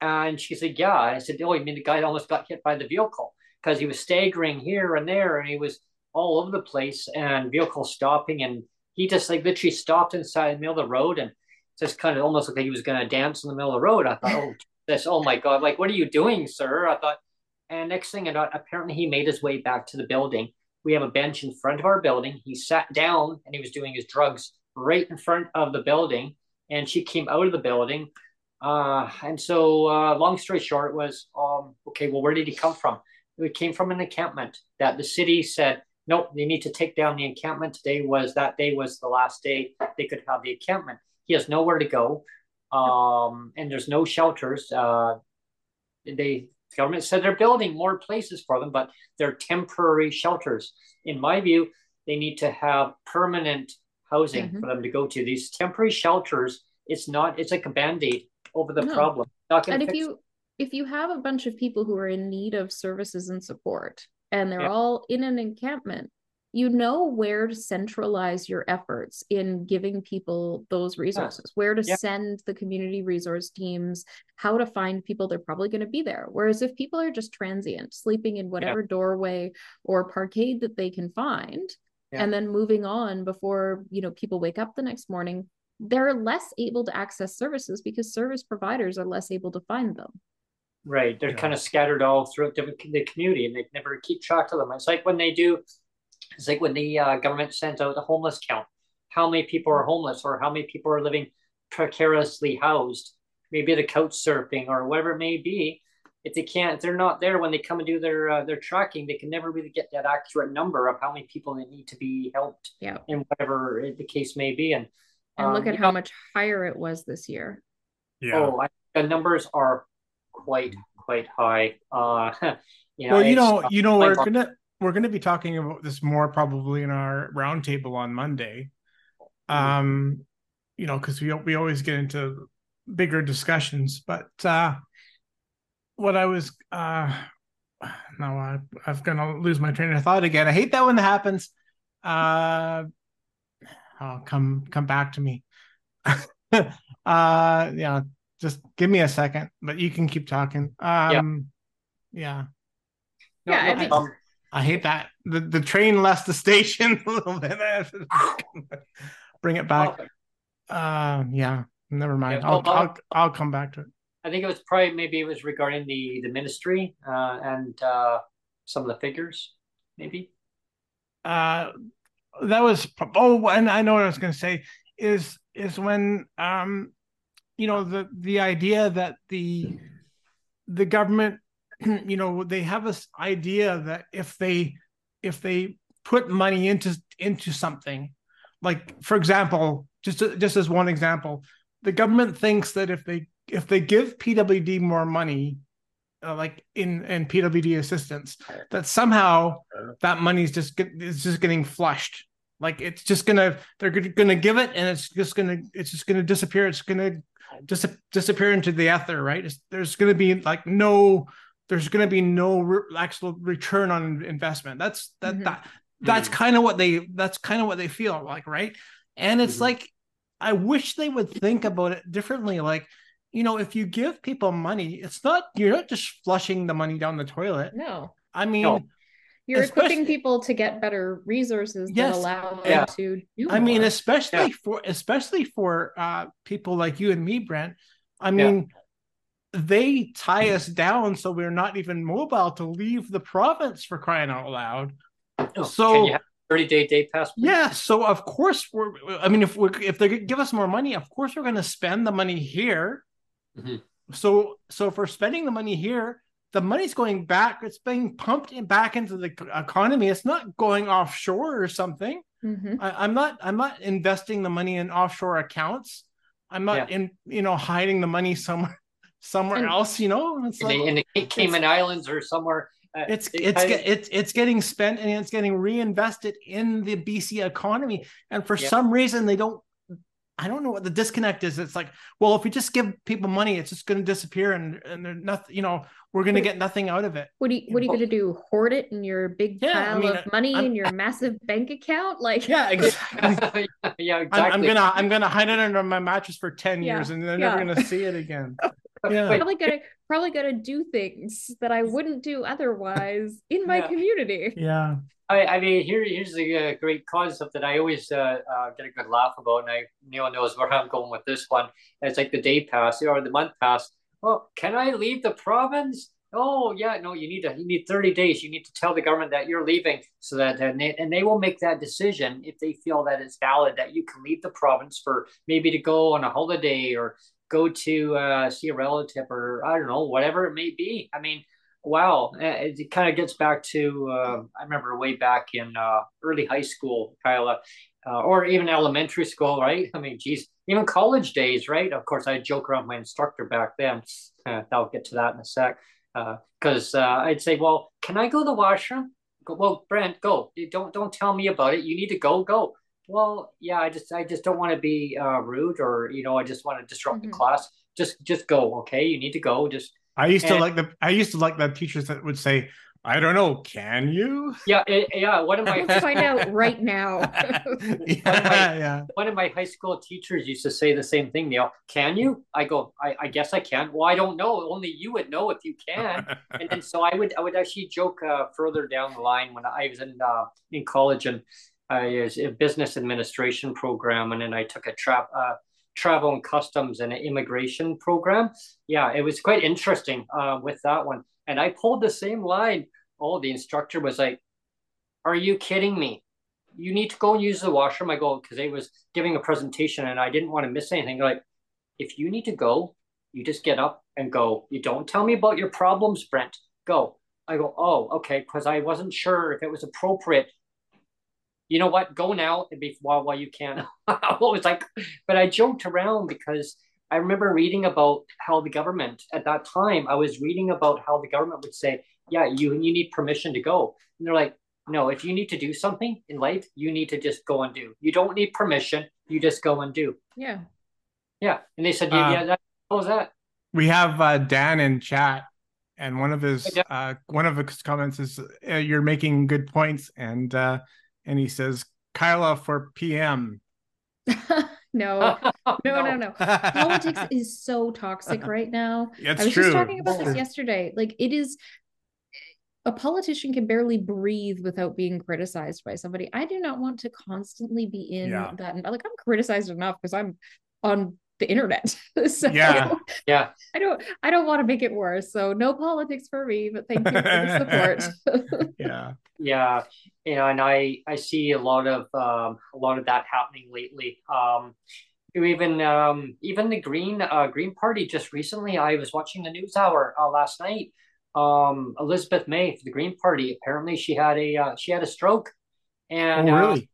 And she said, Yeah. I said, Oh, you mean the guy almost got hit by the vehicle because he was staggering here and there and he was all over the place and vehicle stopping. And he just like literally stopped inside the middle of the road and just kind of almost like he was going to dance in the middle of the road. I thought, Oh, this, oh my God, like, what are you doing, sir? I thought, and next thing I thought, apparently he made his way back to the building. We have a bench in front of our building. He sat down and he was doing his drugs right in front of the building. And she came out of the building uh, and so, uh, long story short, was um, okay. Well, where did he come from? It came from an encampment that the city said, nope, they need to take down the encampment. Today was that day was the last day they could have the encampment. He has nowhere to go, um, and there's no shelters. Uh, they the government said they're building more places for them, but they're temporary shelters. In my view, they need to have permanent housing mm-hmm. for them to go to. These temporary shelters, it's not. It's like a band aid over the no. problem. and if you if you have a bunch of people who are in need of services and support and they're yeah. all in an encampment, you know where to centralize your efforts in giving people those resources, where to send the community resource teams, how to find people they're probably going to be there. Whereas if people are just transient, sleeping in whatever doorway or parkade that they can find, and then moving on before you know people wake up the next morning they're less able to access services because service providers are less able to find them. Right. They're yeah. kind of scattered all throughout the, the, community and they never keep track of them. It's like when they do, it's like when the uh, government sends out a homeless count, how many people are homeless or how many people are living precariously housed, maybe the couch surfing or whatever it may be. If they can't, if they're not there when they come and do their uh, their tracking, they can never really get that accurate number of how many people they need to be helped yeah. in whatever the case may be. And and look um, at how know, much higher it was this year. Yeah. Oh, I, the numbers are quite quite high. Uh, you know, well, you know, you know, we're gonna we're gonna be talking about this more probably in our roundtable on Monday. Um, you know, because we we always get into bigger discussions, but uh, what I was uh, now I, I'm gonna lose my train of thought again. I hate that when that happens. Uh, uh, come come back to me. uh, yeah, just give me a second, but you can keep talking. Um, yeah, yeah. yeah I, think... um, I hate that the the train left the station a little bit. Bring it back. Uh, yeah, never mind. Yeah, well, I'll, I'll I'll come back to it. I think it was probably maybe it was regarding the the ministry uh, and uh, some of the figures, maybe. Uh, that was oh and i know what i was going to say is is when um you know the the idea that the the government you know they have this idea that if they if they put money into into something like for example just just as one example the government thinks that if they if they give pwd more money uh, like in in pwd assistance that somehow that money is just get, is just getting flushed like it's just gonna they're gonna give it and it's just gonna it's just gonna disappear. It's gonna dis- disappear into the ether, right? It's, there's gonna be like no there's gonna be no re- actual return on investment. That's that mm-hmm. that that's mm-hmm. kind of what they that's kind of what they feel like, right? And it's mm-hmm. like I wish they would think about it differently. Like, you know, if you give people money, it's not you're not just flushing the money down the toilet. No. I mean, no you're especially, equipping people to get better resources yes, that allow them yeah. to do I mean, especially yeah. for especially for uh, people like you and me, Brent. I mean, yeah. they tie us down so we're not even mobile to leave the province for crying out loud. Oh, so 30 day day pass please? yeah so of course we're i mean if we if they give us more money of course we're going to spend the money here mm-hmm. so so if we're spending the money here the money's going back. It's being pumped in, back into the economy. It's not going offshore or something. Mm-hmm. I, am not. I'm not investing the money in offshore accounts. I'm not yeah. in. You know, hiding the money somewhere somewhere and, else. You know, it's like, in the Cayman Islands or somewhere. Uh, it's it's it's it's getting spent and it's getting reinvested in the BC economy, and for yeah. some reason they don't I don't know what the disconnect is. It's like, well, if we just give people money, it's just going to disappear, and and they're nothing. You know, we're going to get nothing out of it. What are you What are you going to do? Hoard it in your big yeah, pile I mean, of money I'm, in your massive bank account? Like, yeah, exactly. yeah, exactly. I'm, I'm, gonna I'm gonna hide it under my mattress for ten yeah. years, and they're yeah. never going to see it again. yeah. Probably gonna probably gonna do things that I wouldn't do otherwise in my community. Yeah. I, I mean, here, here's a, great concept that I always uh, uh, get a good laugh about, and I Neil knows where I'm going with this one. It's like the day pass or the month pass. Oh, can I leave the province? Oh, yeah, no, you need to. You need 30 days. You need to tell the government that you're leaving, so that and they, and they will make that decision if they feel that it's valid that you can leave the province for maybe to go on a holiday or go to uh, see a relative or I don't know, whatever it may be. I mean wow, it, it kind of gets back to uh, I remember way back in uh, early high school, Kyla, uh, or even elementary school, right? I mean, geez, even college days, right? Of course, I joke around my instructor back then. Uh, I'll get to that in a sec. Because uh, uh, I'd say, well, can I go to the washroom? Go, well, Brent, go. Don't don't tell me about it. You need to go. Go. Well, yeah, I just I just don't want to be rude or you know I just want to disrupt mm-hmm. the class. Just just go. Okay, you need to go. Just I used and, to like the I used to like the teachers that would say, "I don't know, can you?" Yeah, it, yeah. One of my let's find out right now. yeah, one of, my, yeah. one of my high school teachers used to say the same thing. Neil, can you? I go, I, I guess I can. Well, I don't know. Only you would know if you can. and then so I would I would actually joke uh, further down the line when I was in uh, in college and I was a business administration program, and then I took a trap. Uh, travel and customs and immigration program. Yeah, it was quite interesting uh, with that one. And I pulled the same line. Oh, the instructor was like, Are you kidding me? You need to go and use the washroom. I go, because they was giving a presentation and I didn't want to miss anything. Like, if you need to go, you just get up and go. You don't tell me about your problems, Brent. Go. I go, oh, okay, because I wasn't sure if it was appropriate you know what, go now and be while while you can. I was like, but I joked around because I remember reading about how the government at that time, I was reading about how the government would say, yeah, you you need permission to go. And they're like, no, if you need to do something in life, you need to just go and do. You don't need permission. You just go and do. Yeah. Yeah. And they said, yeah, uh, yeah that, what was that? We have uh, Dan in chat, and one of his uh, one of his comments is, uh, "You're making good points," and uh, and he says, Kyla for PM. no, oh, no, no, no. Politics is so toxic right now. It's I was true. just talking about this yesterday. Like it is a politician can barely breathe without being criticized by somebody. I do not want to constantly be in yeah. that. Like I'm criticized enough because I'm on the internet. so yeah, yeah. I don't, I don't want to make it worse. So no politics for me, but thank you for the support. yeah, yeah. You know, and I, I see a lot of, um, a lot of that happening lately. Um, even, um, even the Green, uh, Green Party. Just recently, I was watching the News Hour uh, last night. Um, Elizabeth May for the Green Party. Apparently, she had a, uh, she had a stroke, and oh, really? Uh,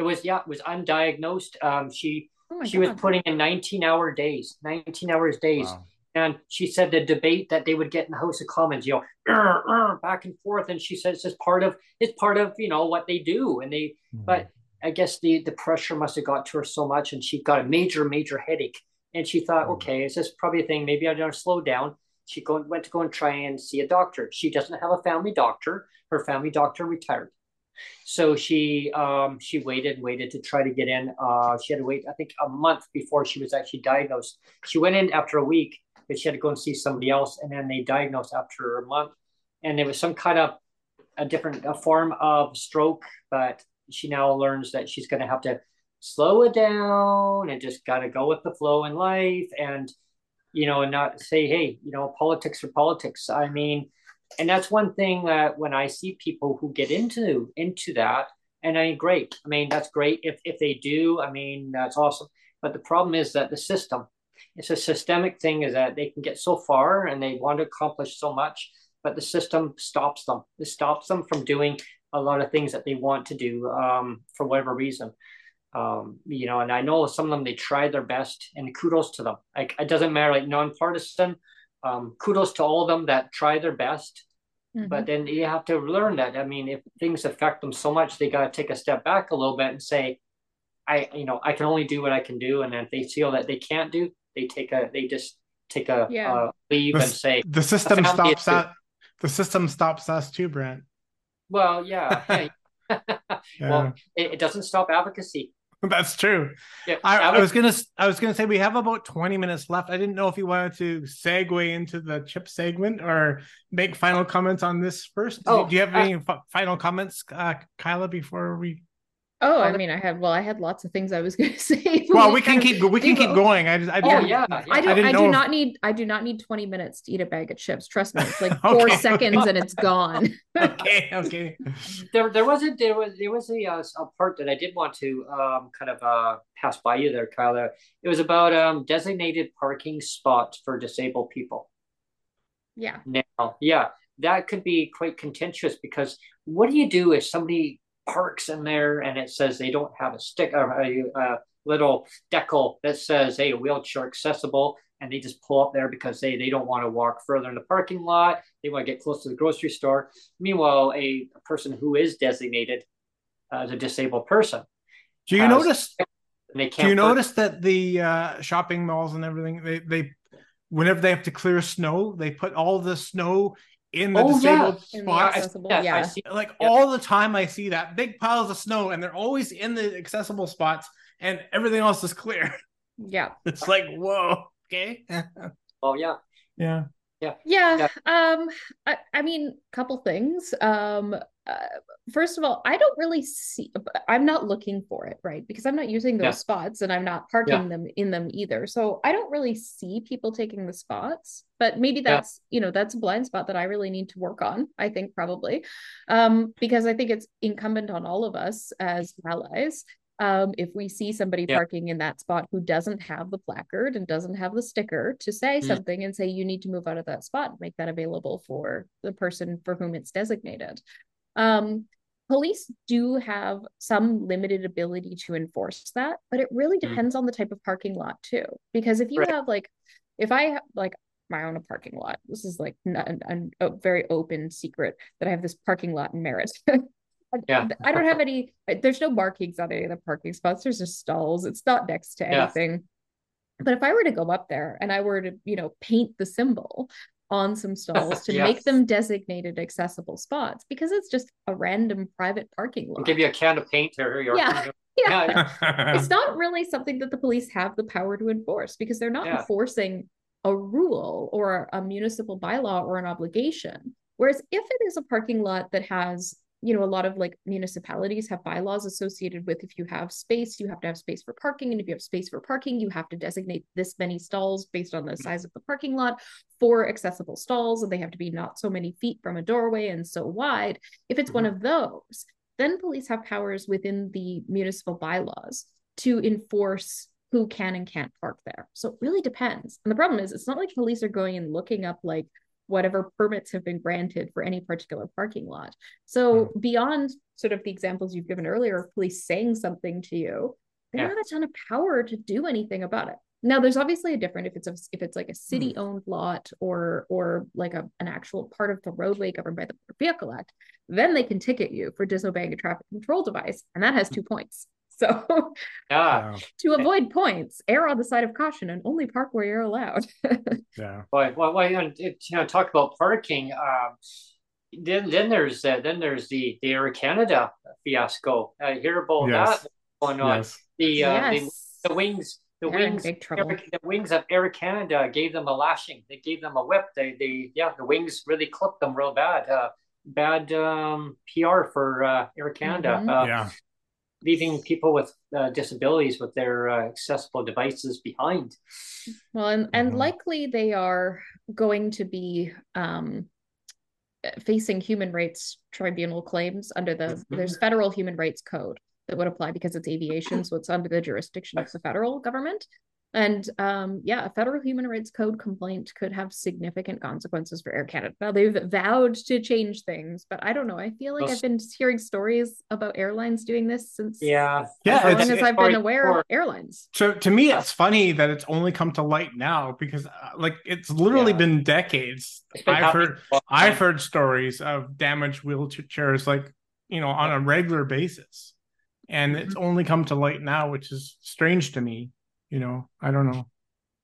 it was yeah, it was undiagnosed. Um, she Oh she God. was putting in 19 hour days, 19 hours days. Wow. And she said the debate that they would get in the House of Commons, you know, back and forth. And she says it's part of it's part of you know what they do. And they, mm-hmm. but I guess the the pressure must have got to her so much, and she got a major major headache. And she thought, mm-hmm. okay, is this probably a thing? Maybe I don't slow down. She go, went to go and try and see a doctor. She doesn't have a family doctor. Her family doctor retired. So she um, she waited and waited to try to get in. Uh, she had to wait, I think, a month before she was actually diagnosed. She went in after a week, but she had to go and see somebody else, and then they diagnosed after a month. And it was some kind of a different a form of stroke, but she now learns that she's going to have to slow it down and just got to go with the flow in life and you know and not say hey you know politics or politics i mean and that's one thing that when I see people who get into into that, and I mean, great. I mean, that's great if if they do. I mean, that's awesome. But the problem is that the system, it's a systemic thing, is that they can get so far and they want to accomplish so much, but the system stops them. It stops them from doing a lot of things that they want to do um, for whatever reason. Um, you know, and I know some of them they try their best, and kudos to them. Like it doesn't matter, like nonpartisan um, kudos to all of them that try their best. Mm-hmm. But then you have to learn that. I mean, if things affect them so much, they got to take a step back a little bit and say, I, you know, I can only do what I can do. And if they feel that they can't do, they take a, they just take a yeah. uh, leave the, and say the system stops that. The system stops us too, Brent. Well, yeah. yeah. well, it, it, doesn't stop advocacy. That's true. Yeah, I, I, was gonna I was gonna say we have about 20 minutes left. I didn't know if you wanted to segue into the chip segment or make final comments on this first. Oh, do you have any uh, final comments, uh, Kyla, before we Oh, I mean, I had well, I had lots of things I was going to say. Well, we can keep we can keep going. I just, I oh yeah, yeah. I don't. I, I do if... not need. I do not need twenty minutes to eat a bag of chips. Trust me, it's like four seconds and it's gone. okay, okay. There, there was a there was there was a, uh, a part that I did want to um kind of uh pass by you there, Kyla. It was about um designated parking spots for disabled people. Yeah. Now, yeah, that could be quite contentious because what do you do if somebody parks in there and it says they don't have a stick or a, a little decal that says hey wheelchair accessible and they just pull up there because they, they don't want to walk further in the parking lot. They want to get close to the grocery store. Meanwhile a, a person who is designated as a disabled person do you notice they can't do you notice that the uh, shopping malls and everything they, they whenever they have to clear snow they put all the snow in the oh, disabled yeah. spots. yeah, yeah. See, like yeah. all the time I see that big piles of snow and they're always in the accessible spots and everything else is clear. Yeah. It's like, whoa, okay. oh yeah. Yeah. Yeah. Yeah. Um, I, I mean, couple things. Um, uh, first of all, I don't really see, I'm not looking for it, right? Because I'm not using those yeah. spots and I'm not parking yeah. them in them either. So I don't really see people taking the spots, but maybe that's, yeah. you know, that's a blind spot that I really need to work on, I think probably. Um, because I think it's incumbent on all of us as allies um, if we see somebody parking in that spot who doesn't have the placard and doesn't have the sticker to say mm. something and say you need to move out of that spot make that available for the person for whom it's designated um, police do have some limited ability to enforce that but it really mm. depends mm. on the type of parking lot too because if you right. have like if i have like my own parking lot this is like a very open secret that i have this parking lot in Merritt yeah. I don't have any, there's no markings on any of the parking spots. There's just stalls. It's not next to anything. Yeah. But if I were to go up there and I were to, you know, paint the symbol on some stalls to yes. make them designated accessible spots because it's just a random private parking lot. I'll give you a can of paint or your yeah. yeah. it's not really something that the police have the power to enforce because they're not yeah. enforcing a rule or a municipal bylaw or an obligation. Whereas if it is a parking lot that has you know a lot of like municipalities have bylaws associated with if you have space you have to have space for parking and if you have space for parking you have to designate this many stalls based on the mm-hmm. size of the parking lot for accessible stalls and they have to be not so many feet from a doorway and so wide if it's one mm-hmm. of those then police have powers within the municipal bylaws to enforce who can and can't park there so it really depends and the problem is it's not like police are going and looking up like whatever permits have been granted for any particular parking lot. So mm. beyond sort of the examples you've given earlier of police saying something to you, they yeah. don't have a ton of power to do anything about it. Now, there's obviously a different if it's a, if it's like a city-owned mm. lot or or like a, an actual part of the roadway governed by the Vehicle Act, then they can ticket you for disobeying a traffic control device, and that has hmm. two points. So yeah. to avoid points, err on the side of caution and only park where you're allowed. yeah. Well, well, well you know, talk about parking. Um, then then there's uh, then there's the the Air Canada fiasco. I hear about yes. that going on. Yes. The, uh, yes. the the wings the They're wings Air, the wings of Air Canada gave them a lashing. They gave them a whip. They they yeah the wings really clipped them real bad. Uh, bad um, PR for uh, Air Canada. Mm-hmm. Uh, yeah leaving people with uh, disabilities with their uh, accessible devices behind. Well, and, and mm-hmm. likely they are going to be um, facing human rights tribunal claims under the mm-hmm. there's federal human rights code that would apply because it's aviation, so it's under the jurisdiction of the federal government. And um, yeah, a federal human rights code complaint could have significant consequences for Air Canada. Now they've vowed to change things, but I don't know. I feel like I've been hearing stories about airlines doing this since yeah, yeah, as long as I've been aware of airlines. So to me, it's funny that it's only come to light now because uh, like it's literally yeah. been decades. Been I've heard I've heard stories of damaged wheelchairs like you know on a regular basis, and mm-hmm. it's only come to light now, which is strange to me you know i don't know.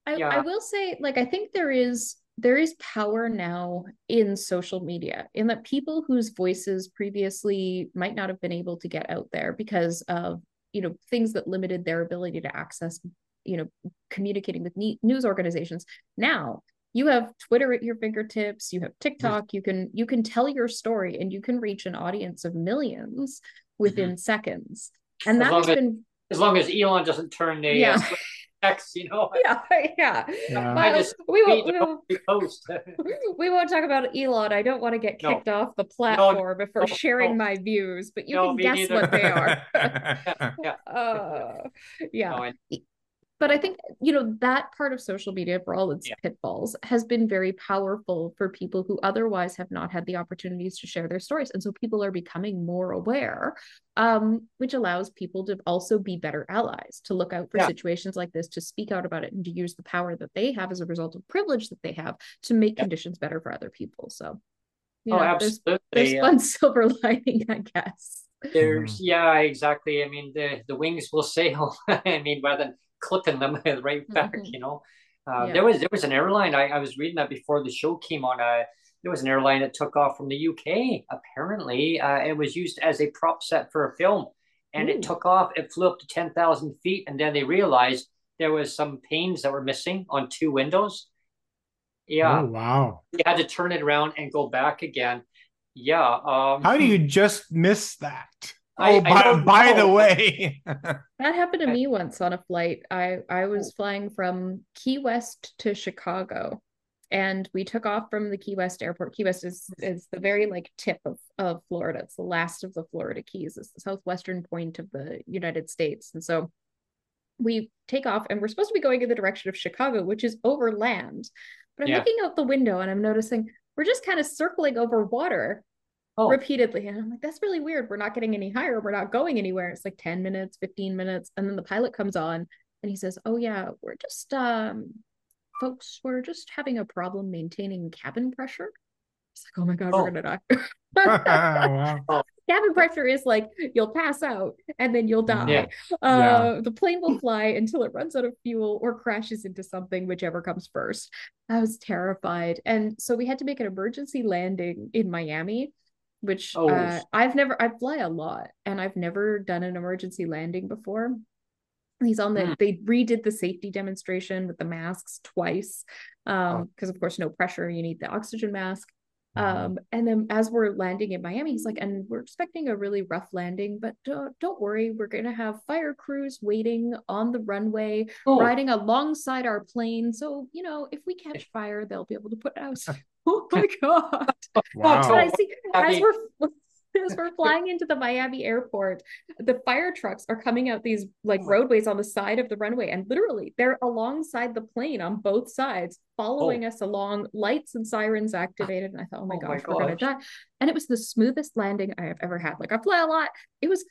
I, yeah. I will say like i think there is there is power now in social media in that people whose voices previously might not have been able to get out there because of you know things that limited their ability to access you know communicating with news organizations. Now you have twitter at your fingertips you have tiktok you can you can tell your story and you can reach an audience of millions within mm-hmm. seconds. And that has been as long as Elon doesn't turn the yeah. uh, X, you know. Yeah, yeah. yeah. we won't. We won't, we won't talk about Elon. I don't want to get kicked no. off the platform no, for no, sharing my views, but you can guess neither. what they are. yeah. Uh, yeah but I think you know that part of social media for all its yeah. pitfalls has been very powerful for people who otherwise have not had the opportunities to share their stories and so people are becoming more aware um, which allows people to also be better allies to look out for yeah. situations like this to speak out about it and to use the power that they have as a result of privilege that they have to make yeah. conditions better for other people so you oh, know, absolutely. there's, there's fun silver lining i guess there's mm-hmm. yeah exactly i mean the the wings will sail i mean rather than clipping them right back. Mm-hmm. You know, uh, yeah. there was there was an airline. I, I was reading that before the show came on. Uh, there was an airline that took off from the UK. Apparently, uh, it was used as a prop set for a film, and Ooh. it took off. It flew up to ten thousand feet, and then they realized there was some panes that were missing on two windows. Yeah. Oh, wow. You had to turn it around and go back again. Yeah. Um, How do you just miss that? Oh, I, by, by the way, that happened to me once on a flight. I I was flying from Key West to Chicago, and we took off from the Key West airport. Key West is is the very like tip of of Florida. It's the last of the Florida Keys. It's the southwestern point of the United States, and so we take off, and we're supposed to be going in the direction of Chicago, which is over land. But I'm yeah. looking out the window, and I'm noticing we're just kind of circling over water oh. repeatedly. And I'm like, that's really weird. We're not getting any higher. We're not going anywhere. It's like 10 minutes, 15 minutes. And then the pilot comes on and he says, Oh, yeah, we're just, um, folks, we're just having a problem maintaining cabin pressure. It's like, oh my God, oh. we're going to die. wow. Cabin pressure is like you'll pass out and then you'll die. Yeah. Uh, yeah. The plane will fly until it runs out of fuel or crashes into something, whichever comes first. I was terrified. And so we had to make an emergency landing in Miami which oh. uh, I've never I fly a lot and I've never done an emergency landing before. He's on the mm. they redid the safety demonstration with the masks twice. Um, because oh. of course no pressure, you need the oxygen mask. Um, and then as we're landing in Miami, he's like, and we're expecting a really rough landing, but don't, don't worry, we're gonna have fire crews waiting on the runway, oh. riding alongside our plane. So you know, if we catch fire, they'll be able to put out oh my god! Wow. I see as we're as we're flying into the Miami airport, the fire trucks are coming out these like oh. roadways on the side of the runway, and literally they're alongside the plane on both sides, following oh. us along, lights and sirens activated. And I thought, oh my oh gosh, my we're gonna die. And it was the smoothest landing I have ever had. Like I fly a lot. It was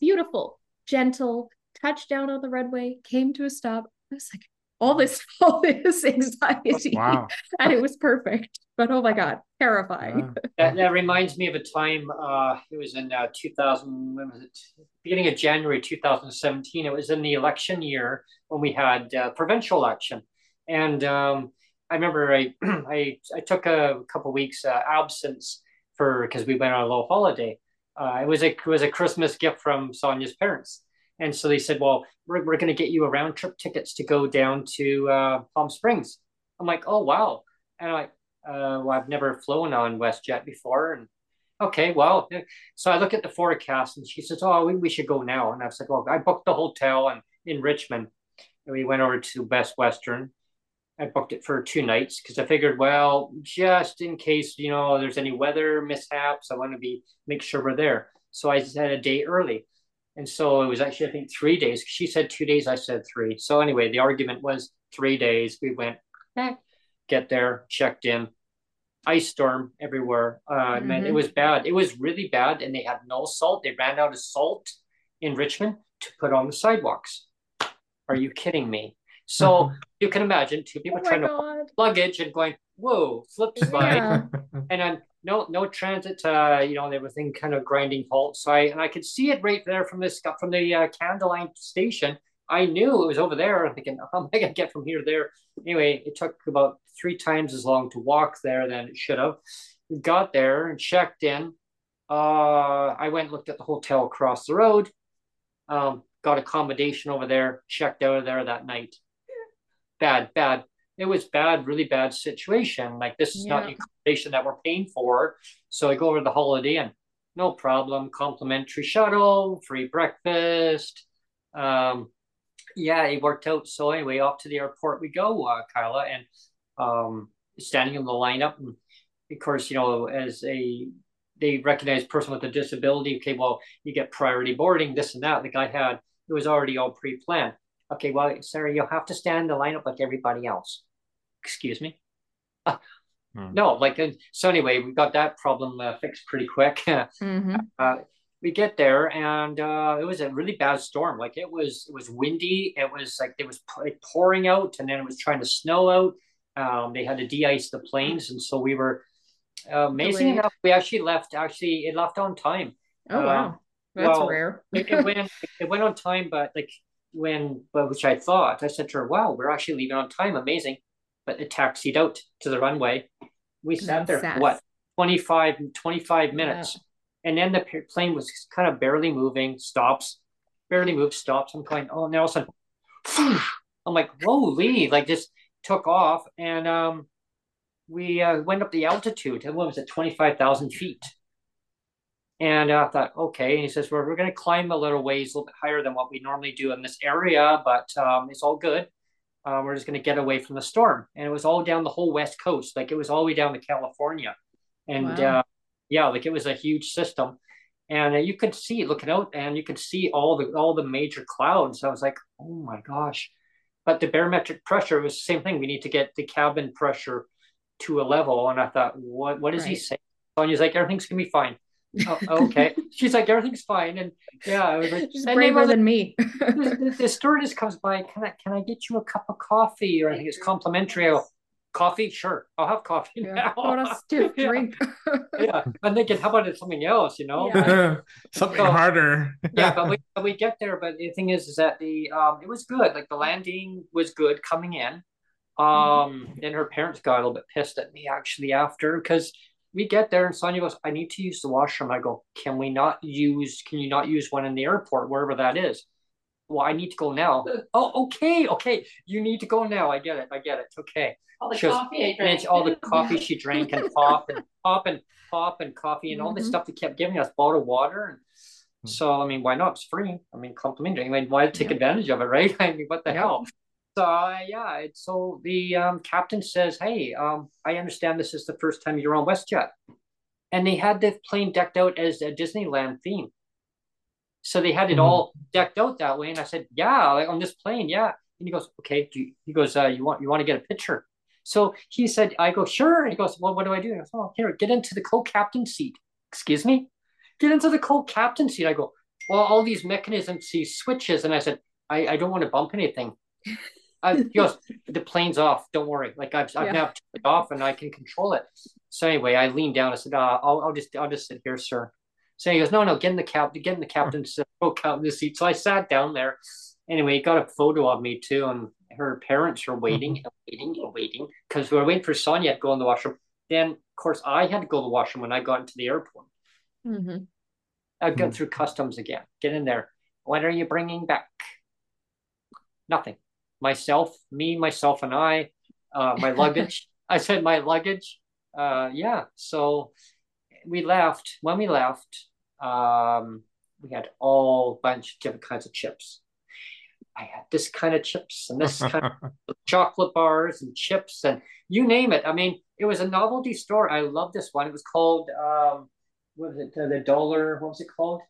beautiful, gentle, touchdown on the runway, came to a stop. I was like, all this all this anxiety. Wow. and it was perfect but oh my god terrifying. That, that reminds me of a time uh it was in uh, 2000 when was it? Beginning of january 2017 it was in the election year when we had uh, provincial election. And um i remember i i, I took a couple weeks uh, absence for because we went on a little holiday. Uh, it was a it was a christmas gift from sonia's parents and so they said, well, we're, we're going to get you a round trip tickets to go down to uh, Palm Springs. I'm like, oh, wow. And I'm like, uh, well, I've never flown on WestJet before. And okay, well, so I look at the forecast and she says, oh, we, we should go now. And I like, well, I booked the hotel and in Richmond. And we went over to Best Western. I booked it for two nights because I figured, well, just in case, you know, there's any weather mishaps, I want to be make sure we're there. So I said a day early And so it was actually, I think, three days. She said two days, I said three. So anyway, the argument was three days. We went, eh, get there, checked in, ice storm everywhere. Uh, mm-hmm. man, it was bad. It was really bad, and they had no salt. They ran out of salt in Richmond to put on the sidewalks. Are you kidding me? So you can imagine two people oh trying to luggage and going, whoa, flip slide, yeah. and then no no transit. Uh, you know, everything kind of grinding halt. So I and I could see it right there from this from the uh, Canada station. I knew it was over there. I'm thinking, how am I gonna get from here to there? Anyway, it took about three times as long to walk there than it should have. We got there and checked in. Uh, I went looked at the hotel across the road. Um, got accommodation over there. Checked out of there that night. Bad, bad it was bad, really bad situation. Like this is yeah. not the accommodation that we're paying for. So I go over to the Holiday Inn, no problem, complimentary shuttle, free breakfast. Um, yeah, it worked out. So anyway, off to the airport we go, uh, Kyla, and um, standing in the lineup. And of course, you know, as a they recognize person with a disability. Okay, well, you get priority boarding, this and that. The guy had it was already all pre-planned. Okay, well, Sarah, you'll have to stand in the lineup like everybody else excuse me. Uh, hmm. No, like uh, so. Anyway, we got that problem uh, fixed pretty quick. mm-hmm. uh, we get there, and uh, it was a really bad storm. Like it was, it was windy. It was like it was pouring out, and then it was trying to snow out. Um, they had to de-ice the planes, and so we were. Uh, amazing enough, we actually left. Actually, it left on time. Oh wow, um, that's well, rare. it, it went. It went on time, but like when, but which I thought, I said to her, "Wow, we're actually leaving on time. Amazing." But it taxied out to the runway. We sat there, what, 25, 25 minutes. And then the plane was kind of barely moving, stops, barely moves, stops. I'm going, oh, now all of a sudden, I'm like, holy, like just took off. And um, we uh, went up the altitude. And what was it, 25,000 feet? And I thought, okay. And he says, well, we're going to climb a little ways, a little bit higher than what we normally do in this area, but um, it's all good uh, we're just going to get away from the storm. And it was all down the whole West Coast. Like it was all the way down to California. And wow. uh, yeah, like it was a huge system. And uh, you could see looking out and you could see all the all the major clouds. I was like, oh my gosh. But the barometric pressure was the same thing. We need to get the cabin pressure to a level. And I thought, what what does right. he say? Sonia's like, everything's gonna be fine oh, okay. She's like, everything's fine. And yeah, I was like, she's braver than me. the, the, stewardess comes by. Can I, can I get you a cup of coffee? Or I think it's complimentary. I'll, coffee? Sure. I'll have coffee yeah. now. want a stiff drink. yeah. I'm thinking, how about it something else, you know? Yeah. something so, harder. yeah, but we, we get there. But the thing is, is that the, um, it was good. Like the landing was good coming in. Um, then her parents got a little bit pissed at me actually after because we get there and Sonia goes, I need to use the washroom. I go, can we not use, can you not use one in the airport, wherever that is? Well, I need to go now. oh, okay, okay. You need to go now. I get it. I get it. Okay. All the coffee I drank. all the coffee she drank and pop and pop and pop and coffee and all this mm-hmm. stuff they kept giving us, bottled water. And hmm. so, I mean, why not? It's free. I mean, complimentary. I mean, why take yeah. advantage of it, right? I mean, what the hell? So uh, yeah, so the um, captain says, "Hey, um, I understand this is the first time you're on WestJet," and they had the plane decked out as a Disneyland theme. So they had it mm-hmm. all decked out that way, and I said, "Yeah, like on this plane, yeah." And he goes, "Okay." You, he goes, uh, "You want you want to get a picture?" So he said, "I go sure." And he goes, "Well, what do I do?" I goes, "Oh, here, get into the co-captain seat." Excuse me, get into the co-captain seat. I go, "Well, all these mechanisms, these switches," and I said, "I, I don't want to bump anything." I, he goes, the plane's off. Don't worry. Like I've, I've yeah. now turned it off and I can control it. So anyway, I leaned down. I said, uh, I'll, I'll just, I'll just sit here, sir. So he goes, no, no, get in the cap, get in the captain's uh, captain's seat. So I sat down there. Anyway, he got a photo of me too, and her parents were waiting mm-hmm. and waiting and waiting because we were waiting for Sonia to go in the washroom. Then, of course, I had to go to the washroom when I got into the airport. Mm-hmm. I got mm-hmm. through customs again. Get in there. What are you bringing back? Nothing myself, me, myself, and I, uh, my luggage. I said my luggage. Uh, yeah. So we left. When we left, um, we had all bunch of different kinds of chips. I had this kind of chips and this kind of chocolate bars and chips and you name it. I mean, it was a novelty store. I love this one. It was called um, what was it? The dollar. What was it called?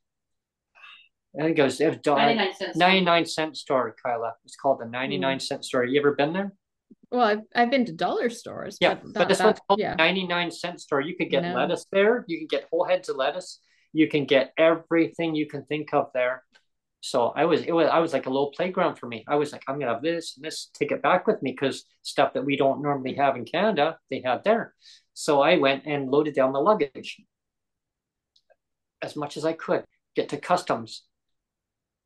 I think it was, it was 99 cent 99 cent store, Kyla. It's called the 99 mm. cent store. You ever been there? Well, I've, I've been to dollar stores. Yeah, but, but this that, one's called yeah. 99 cent store. You could get no. lettuce there. You can get whole heads of lettuce. You can get everything you can think of there. So I was, it was, I was like a little playground for me. I was like, I'm gonna have this and this, take it back with me because stuff that we don't normally have in Canada, they have there. So I went and loaded down the luggage as much as I could, get to customs.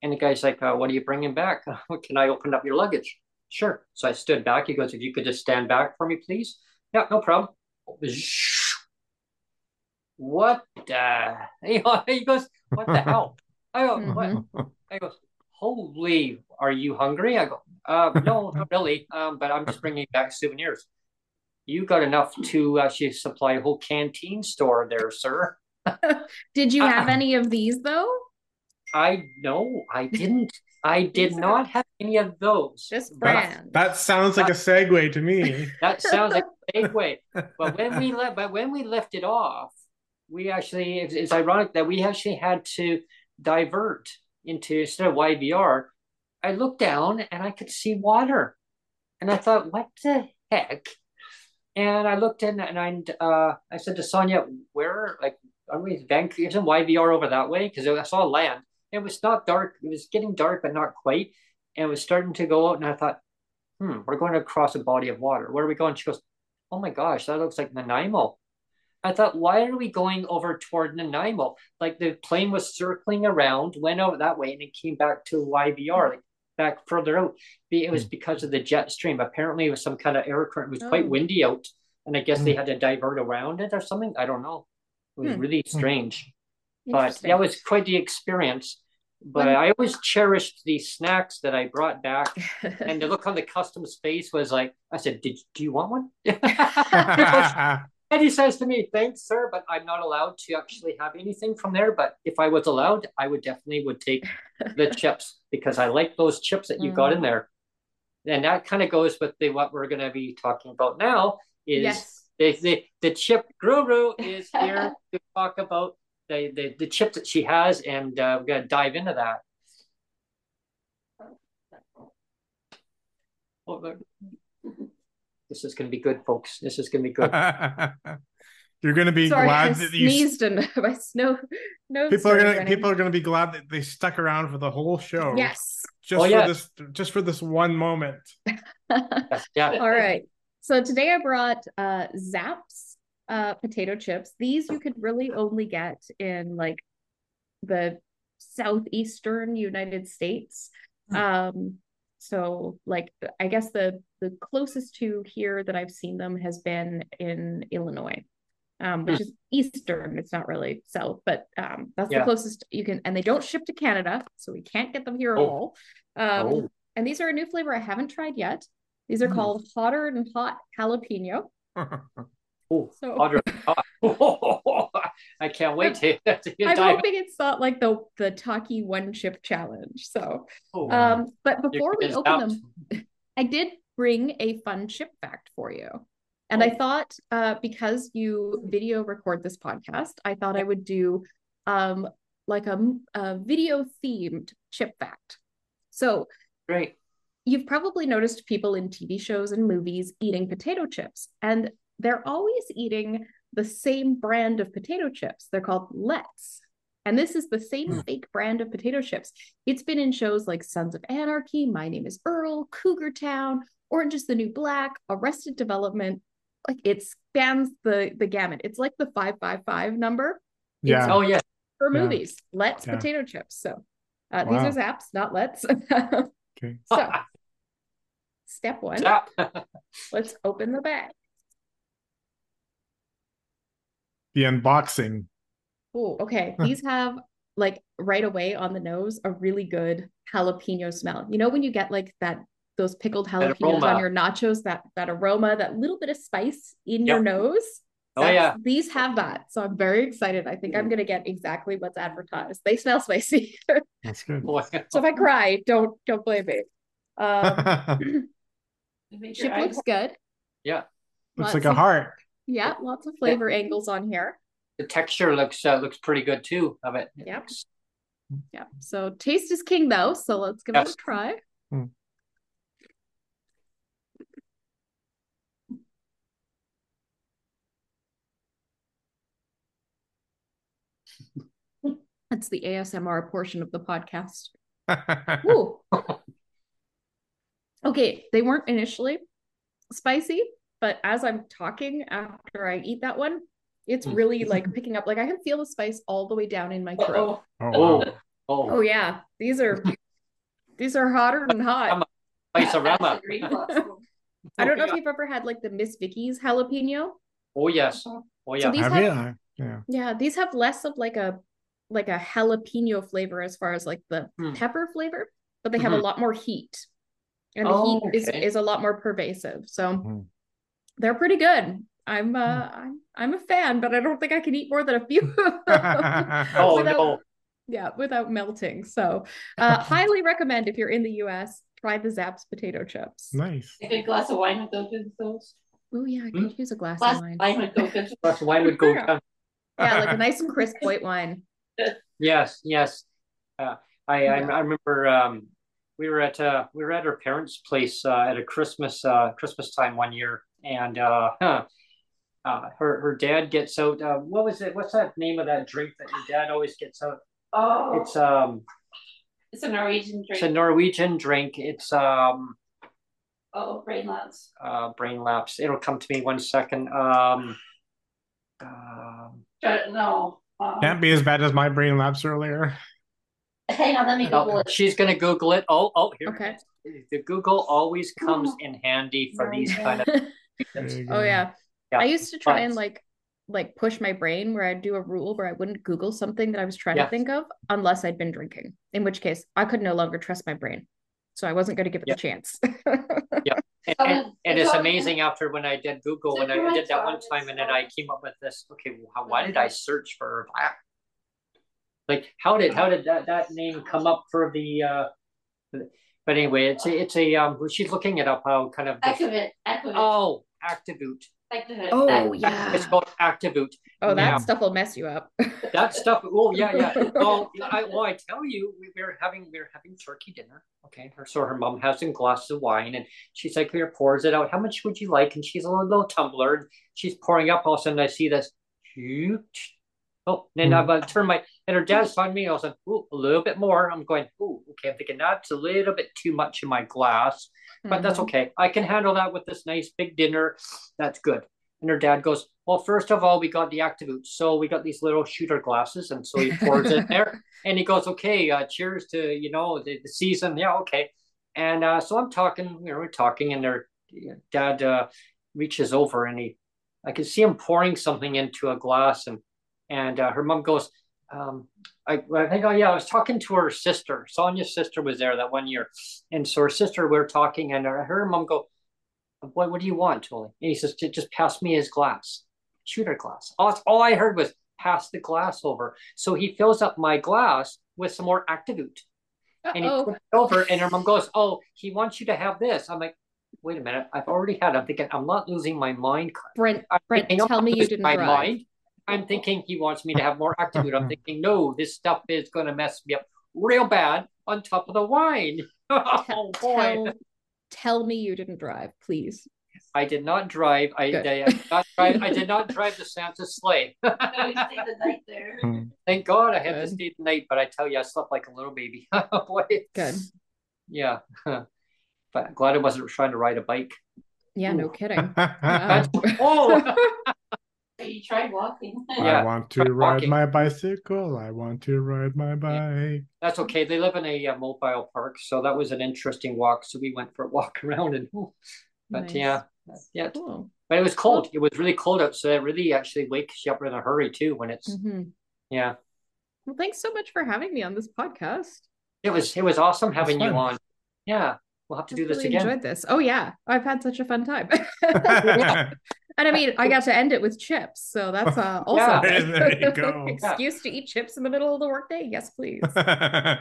And the guy's like, uh, what are you bringing back? Can I open up your luggage? Sure. So I stood back. He goes, if you could just stand back for me, please. Yeah, no problem. What the? He goes, what the hell? I go, what? I go, holy, are you hungry? I go, uh, no, not really. Um, but I'm just bringing back souvenirs. You got enough to actually supply a whole canteen store there, sir. Did you have any of these though? I no, I didn't. I did not have any of those. Just brand. That, that sounds like a segue to me. that sounds like a segue. but when we left, but when we left it off, we actually it's, it's ironic that we actually had to divert into instead of YVR. I looked down and I could see water, and I thought, what the heck? And I looked in and I uh, I said to Sonia, where like are we Vancouver? Isn't YVR over that way? Because I saw land. It was not dark. It was getting dark, but not quite. And it was starting to go out. And I thought, hmm, we're going to cross a body of water. Where are we going? She goes, oh my gosh, that looks like Nanaimo. I thought, why are we going over toward Nanaimo? Like the plane was circling around, went out that way, and it came back to YVR, like back further out. It was hmm. because of the jet stream. Apparently, it was some kind of air current. It was oh. quite windy out, and I guess mm. they hmm. had to divert around it or something. I don't know. It was hmm. really strange. But that was quite the experience. But I always cherished these snacks that I brought back. and the look on the customs face was like, I said, Did do you want one? and he says to me, Thanks, sir, but I'm not allowed to actually have anything from there. But if I was allowed, I would definitely would take the chips because I like those chips that you mm. got in mm. there. And that kind of goes with the what we're gonna be talking about now is yes the, the, the chip guru is here to talk about the, the, the chip that she has, and uh, we're going to dive into that. Oh, this is going to be good, folks. This is going to be good. You're going to be Sorry, glad I that you sneezed and my snow. No, people are going to people are going to be glad that they stuck around for the whole show. Yes, just oh, for yeah. this, just for this one moment. yeah. All right. So today I brought uh, Zapp's uh, potato chips. These you could really only get in like the southeastern United States. Hmm. Um, so like I guess the the closest to here that I've seen them has been in Illinois. Um, which hmm. is eastern. It's not really south, but um, that's yeah. the closest you can. And they don't ship to Canada, so we can't get them here at oh. all. Um, oh. And these are a new flavor I haven't tried yet. These are mm. called hotter and hot jalapeno. oh, so, hot. I can't wait to, to I'm hoping it's not like the the Taki one chip challenge. So, oh, um, but before we open out. them, I did bring a fun chip fact for you. And oh. I thought, uh, because you video record this podcast, I thought I would do um, like a, a video themed chip fact. So, great you've probably noticed people in TV shows and movies eating potato chips, and they're always eating the same brand of potato chips. They're called Let's. And this is the same mm. fake brand of potato chips. It's been in shows like Sons of Anarchy, My Name is Earl, Cougar Town, Orange is the New Black, Arrested Development. Like it spans the the gamut. It's like the 555 number. Yeah. It's oh yeah. For movies. Yeah. Let's yeah. potato chips. So uh, wow. these are Zapp's, not let's. okay. So Step one. let's open the bag. The unboxing. Oh, okay. These have like right away on the nose a really good jalapeno smell. You know when you get like that those pickled jalapenos on your nachos, that that aroma, that little bit of spice in yep. your nose. Oh yeah. These have that. So I'm very excited. I think I'm gonna get exactly what's advertised. They smell spicy. That's good. so if I cry, don't don't blame me. Um, Chip looks good. Yeah. Looks like a heart. Yeah, lots of flavor yeah. angles on here. The texture looks uh, looks pretty good too of it. Yep. Yeah. So taste is king though. So let's give yes. it a try. Hmm. That's the ASMR portion of the podcast. Ooh. Okay, they weren't initially spicy, but as I'm talking after I eat that one, it's mm. really like picking up. Like I can feel the spice all the way down in my throat. Oh, oh, oh. oh yeah. These are these are hotter than hot. Spice aroma. I don't know if you've ever had like the Miss Vickie's jalapeno. Oh yes. Oh yeah. So these have, have yeah. yeah, these have less of like a like a jalapeno flavor as far as like the mm. pepper flavor, but they have mm-hmm. a lot more heat. And the oh, heat okay. is, is a lot more pervasive. So mm. They're pretty good. I'm uh hmm. I'm I'm a fan, but I don't think I can eat more than a few. oh without, no. Yeah, without melting. So uh highly recommend if you're in the US, try the Zapp's potato chips. Nice. A good glass of wine with those. Oh yeah, I could mm. use a glass, glass of wine. wine would go good. glass of wine would go yeah, like a nice crisp white wine. Yes, yes. Uh, I, I, I remember um, we were at uh, we were at our parents' place uh, at a Christmas uh, Christmas time one year, and uh, uh, her her dad gets out. Uh, what was it? What's that name of that drink that your dad always gets out? Oh, it's um, it's a Norwegian drink. It's a Norwegian drink. It's um. Oh, brain lapse. Uh, brain lapse. It'll come to me one second. Um. Um. No. Um, Can't be as bad as my brain lapse earlier. Hang on, let me Google it. She's gonna Google it. Oh, oh, here. Okay. The Google always comes in handy for these kind of. oh yeah. yeah. I used to try but, and like like push my brain where I'd do a rule where I wouldn't Google something that I was trying to think of unless I'd been drinking. In which case, I could no longer trust my brain, so I wasn't going to give it a chance. yeah, and, and, and, it's amazing after when I did Google when I did that one time, and then I came up with this. Okay, well, why did I search for that? like how did how did that that name come up for the uh but anyway it's a it's a um she's looking it up how kind of Activate, Activate. oh Aquavit. Oh yeah, it's called Aquavit. Oh, that yeah. stuff will mess you up. that stuff. Oh yeah, yeah. Oh, I, well, I tell you, we were having we were having turkey dinner. Okay, her so her mom has some glasses of wine, and she's like, here, pours it out. How much would you like? And she's a little, little tumbler, and she's pouring up. All of a sudden, I see this. Oh, then mm. I turn my and her dad's talking to me. I was like, "Ooh, a little bit more." I'm going, "Ooh, okay." I'm thinking that's a little bit too much in my glass, but mm-hmm. that's okay. I can handle that with this nice big dinner. That's good. And her dad goes, "Well, first of all, we got the Aquavit, so we got these little shooter glasses, and so he pours it there, and he goes, "Okay, uh, cheers to you know the, the season." Yeah, okay. And uh, so I'm talking, you know, we're talking, and their dad uh, reaches over and he, I can see him pouring something into a glass, and and uh, her mom goes, um, I, I think, oh yeah, I was talking to her sister. Sonia's sister was there that one year, and so her sister, we are talking, and her, her mom go, "What, what do you want, Tolly?" And he says, "Just pass me his glass, shooter glass." All, all I heard was pass the glass over. So he fills up my glass with some more Aquavit, and he puts it over, and her mom goes, "Oh, he wants you to have this." I'm like, wait a minute, I've already had. It. I'm thinking, I'm not losing my mind. Brent, Brent, tell me you didn't my drive. Mind. I'm thinking he wants me to have more Aquavit. I'm thinking, no, this stuff is going to mess me up real bad on top of the wine. oh boy. Tell, tell, me you didn't drive, please. I did not drive. I, I, did not drive. I did not drive the Santa sleigh. Thank God I had Good. to stay the night, but I tell you, I slept like a little baby. Oh, boy. Good. Yeah. But glad I wasn't trying to ride a bike. Yeah, Ooh. no kidding. oh, you tried walking. yeah, I want to ride walking. my bicycle. I want to ride my bike. That's okay. They live in a uh, mobile park, so that was an interesting walk. So we went for a walk around, and but nice. yeah, yeah. Cool. But it was cold. It was really cold out, so it really actually wakes you up in a hurry too when it's mm-hmm. yeah. Well, thanks so much for having me on this podcast. It was it was awesome having you on. Yeah, we'll have to I do this really again. Enjoyed this. Oh yeah, I've had such a fun time. And I mean, I got to end it with chips, so that's uh, also yeah, there you go. excuse to eat chips in the middle of the workday. Yes, please. yeah.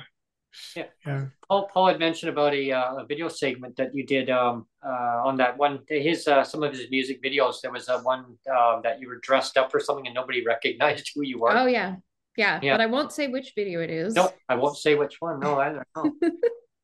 yeah. Paul, Paul had mentioned about a, uh, a video segment that you did um, uh, on that one. His uh, some of his music videos. There was a one um, that you were dressed up for something and nobody recognized who you were. Oh yeah, Yeah, yeah, but I won't say which video it is. No, I won't say which one. No, I don't know.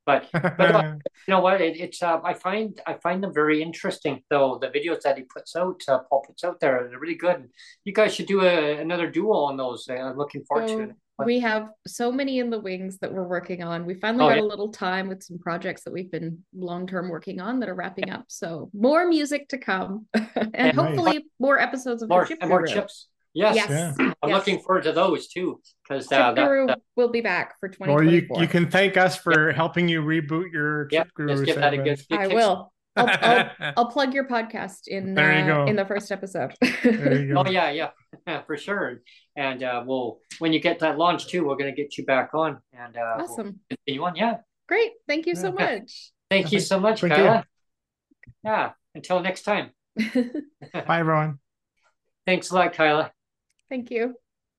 But but uh, you know what? It, it's uh, I find I find them very interesting though. The videos that he puts out, uh, Paul puts out there, they're really good. You guys should do a, another duo on those. Uh, I'm looking forward so, to it. But, we have so many in the wings that we're working on. We finally oh, got yeah. a little time with some projects that we've been long term working on that are wrapping up. So more music to come, and, and hopefully right. more episodes of more, and more chips. Yes, yes. Yeah. I'm yes. looking forward to those too because uh, Guru that, will be back for 2024. Or you, you can thank us for helping you reboot your Chip yep. Guru. give that a good, I will. I'll, I'll, I'll, plug your podcast in there you uh, go. in the first episode. oh yeah, yeah, yeah, for sure. And uh, we'll when you get that launch too, we're gonna get you back on. And uh, awesome. We'll you on, yeah. Great. Thank you so much. Thank you so much, Kyla. Yeah. Until next time. Bye, everyone. Thanks a lot, Kyla. Thank you.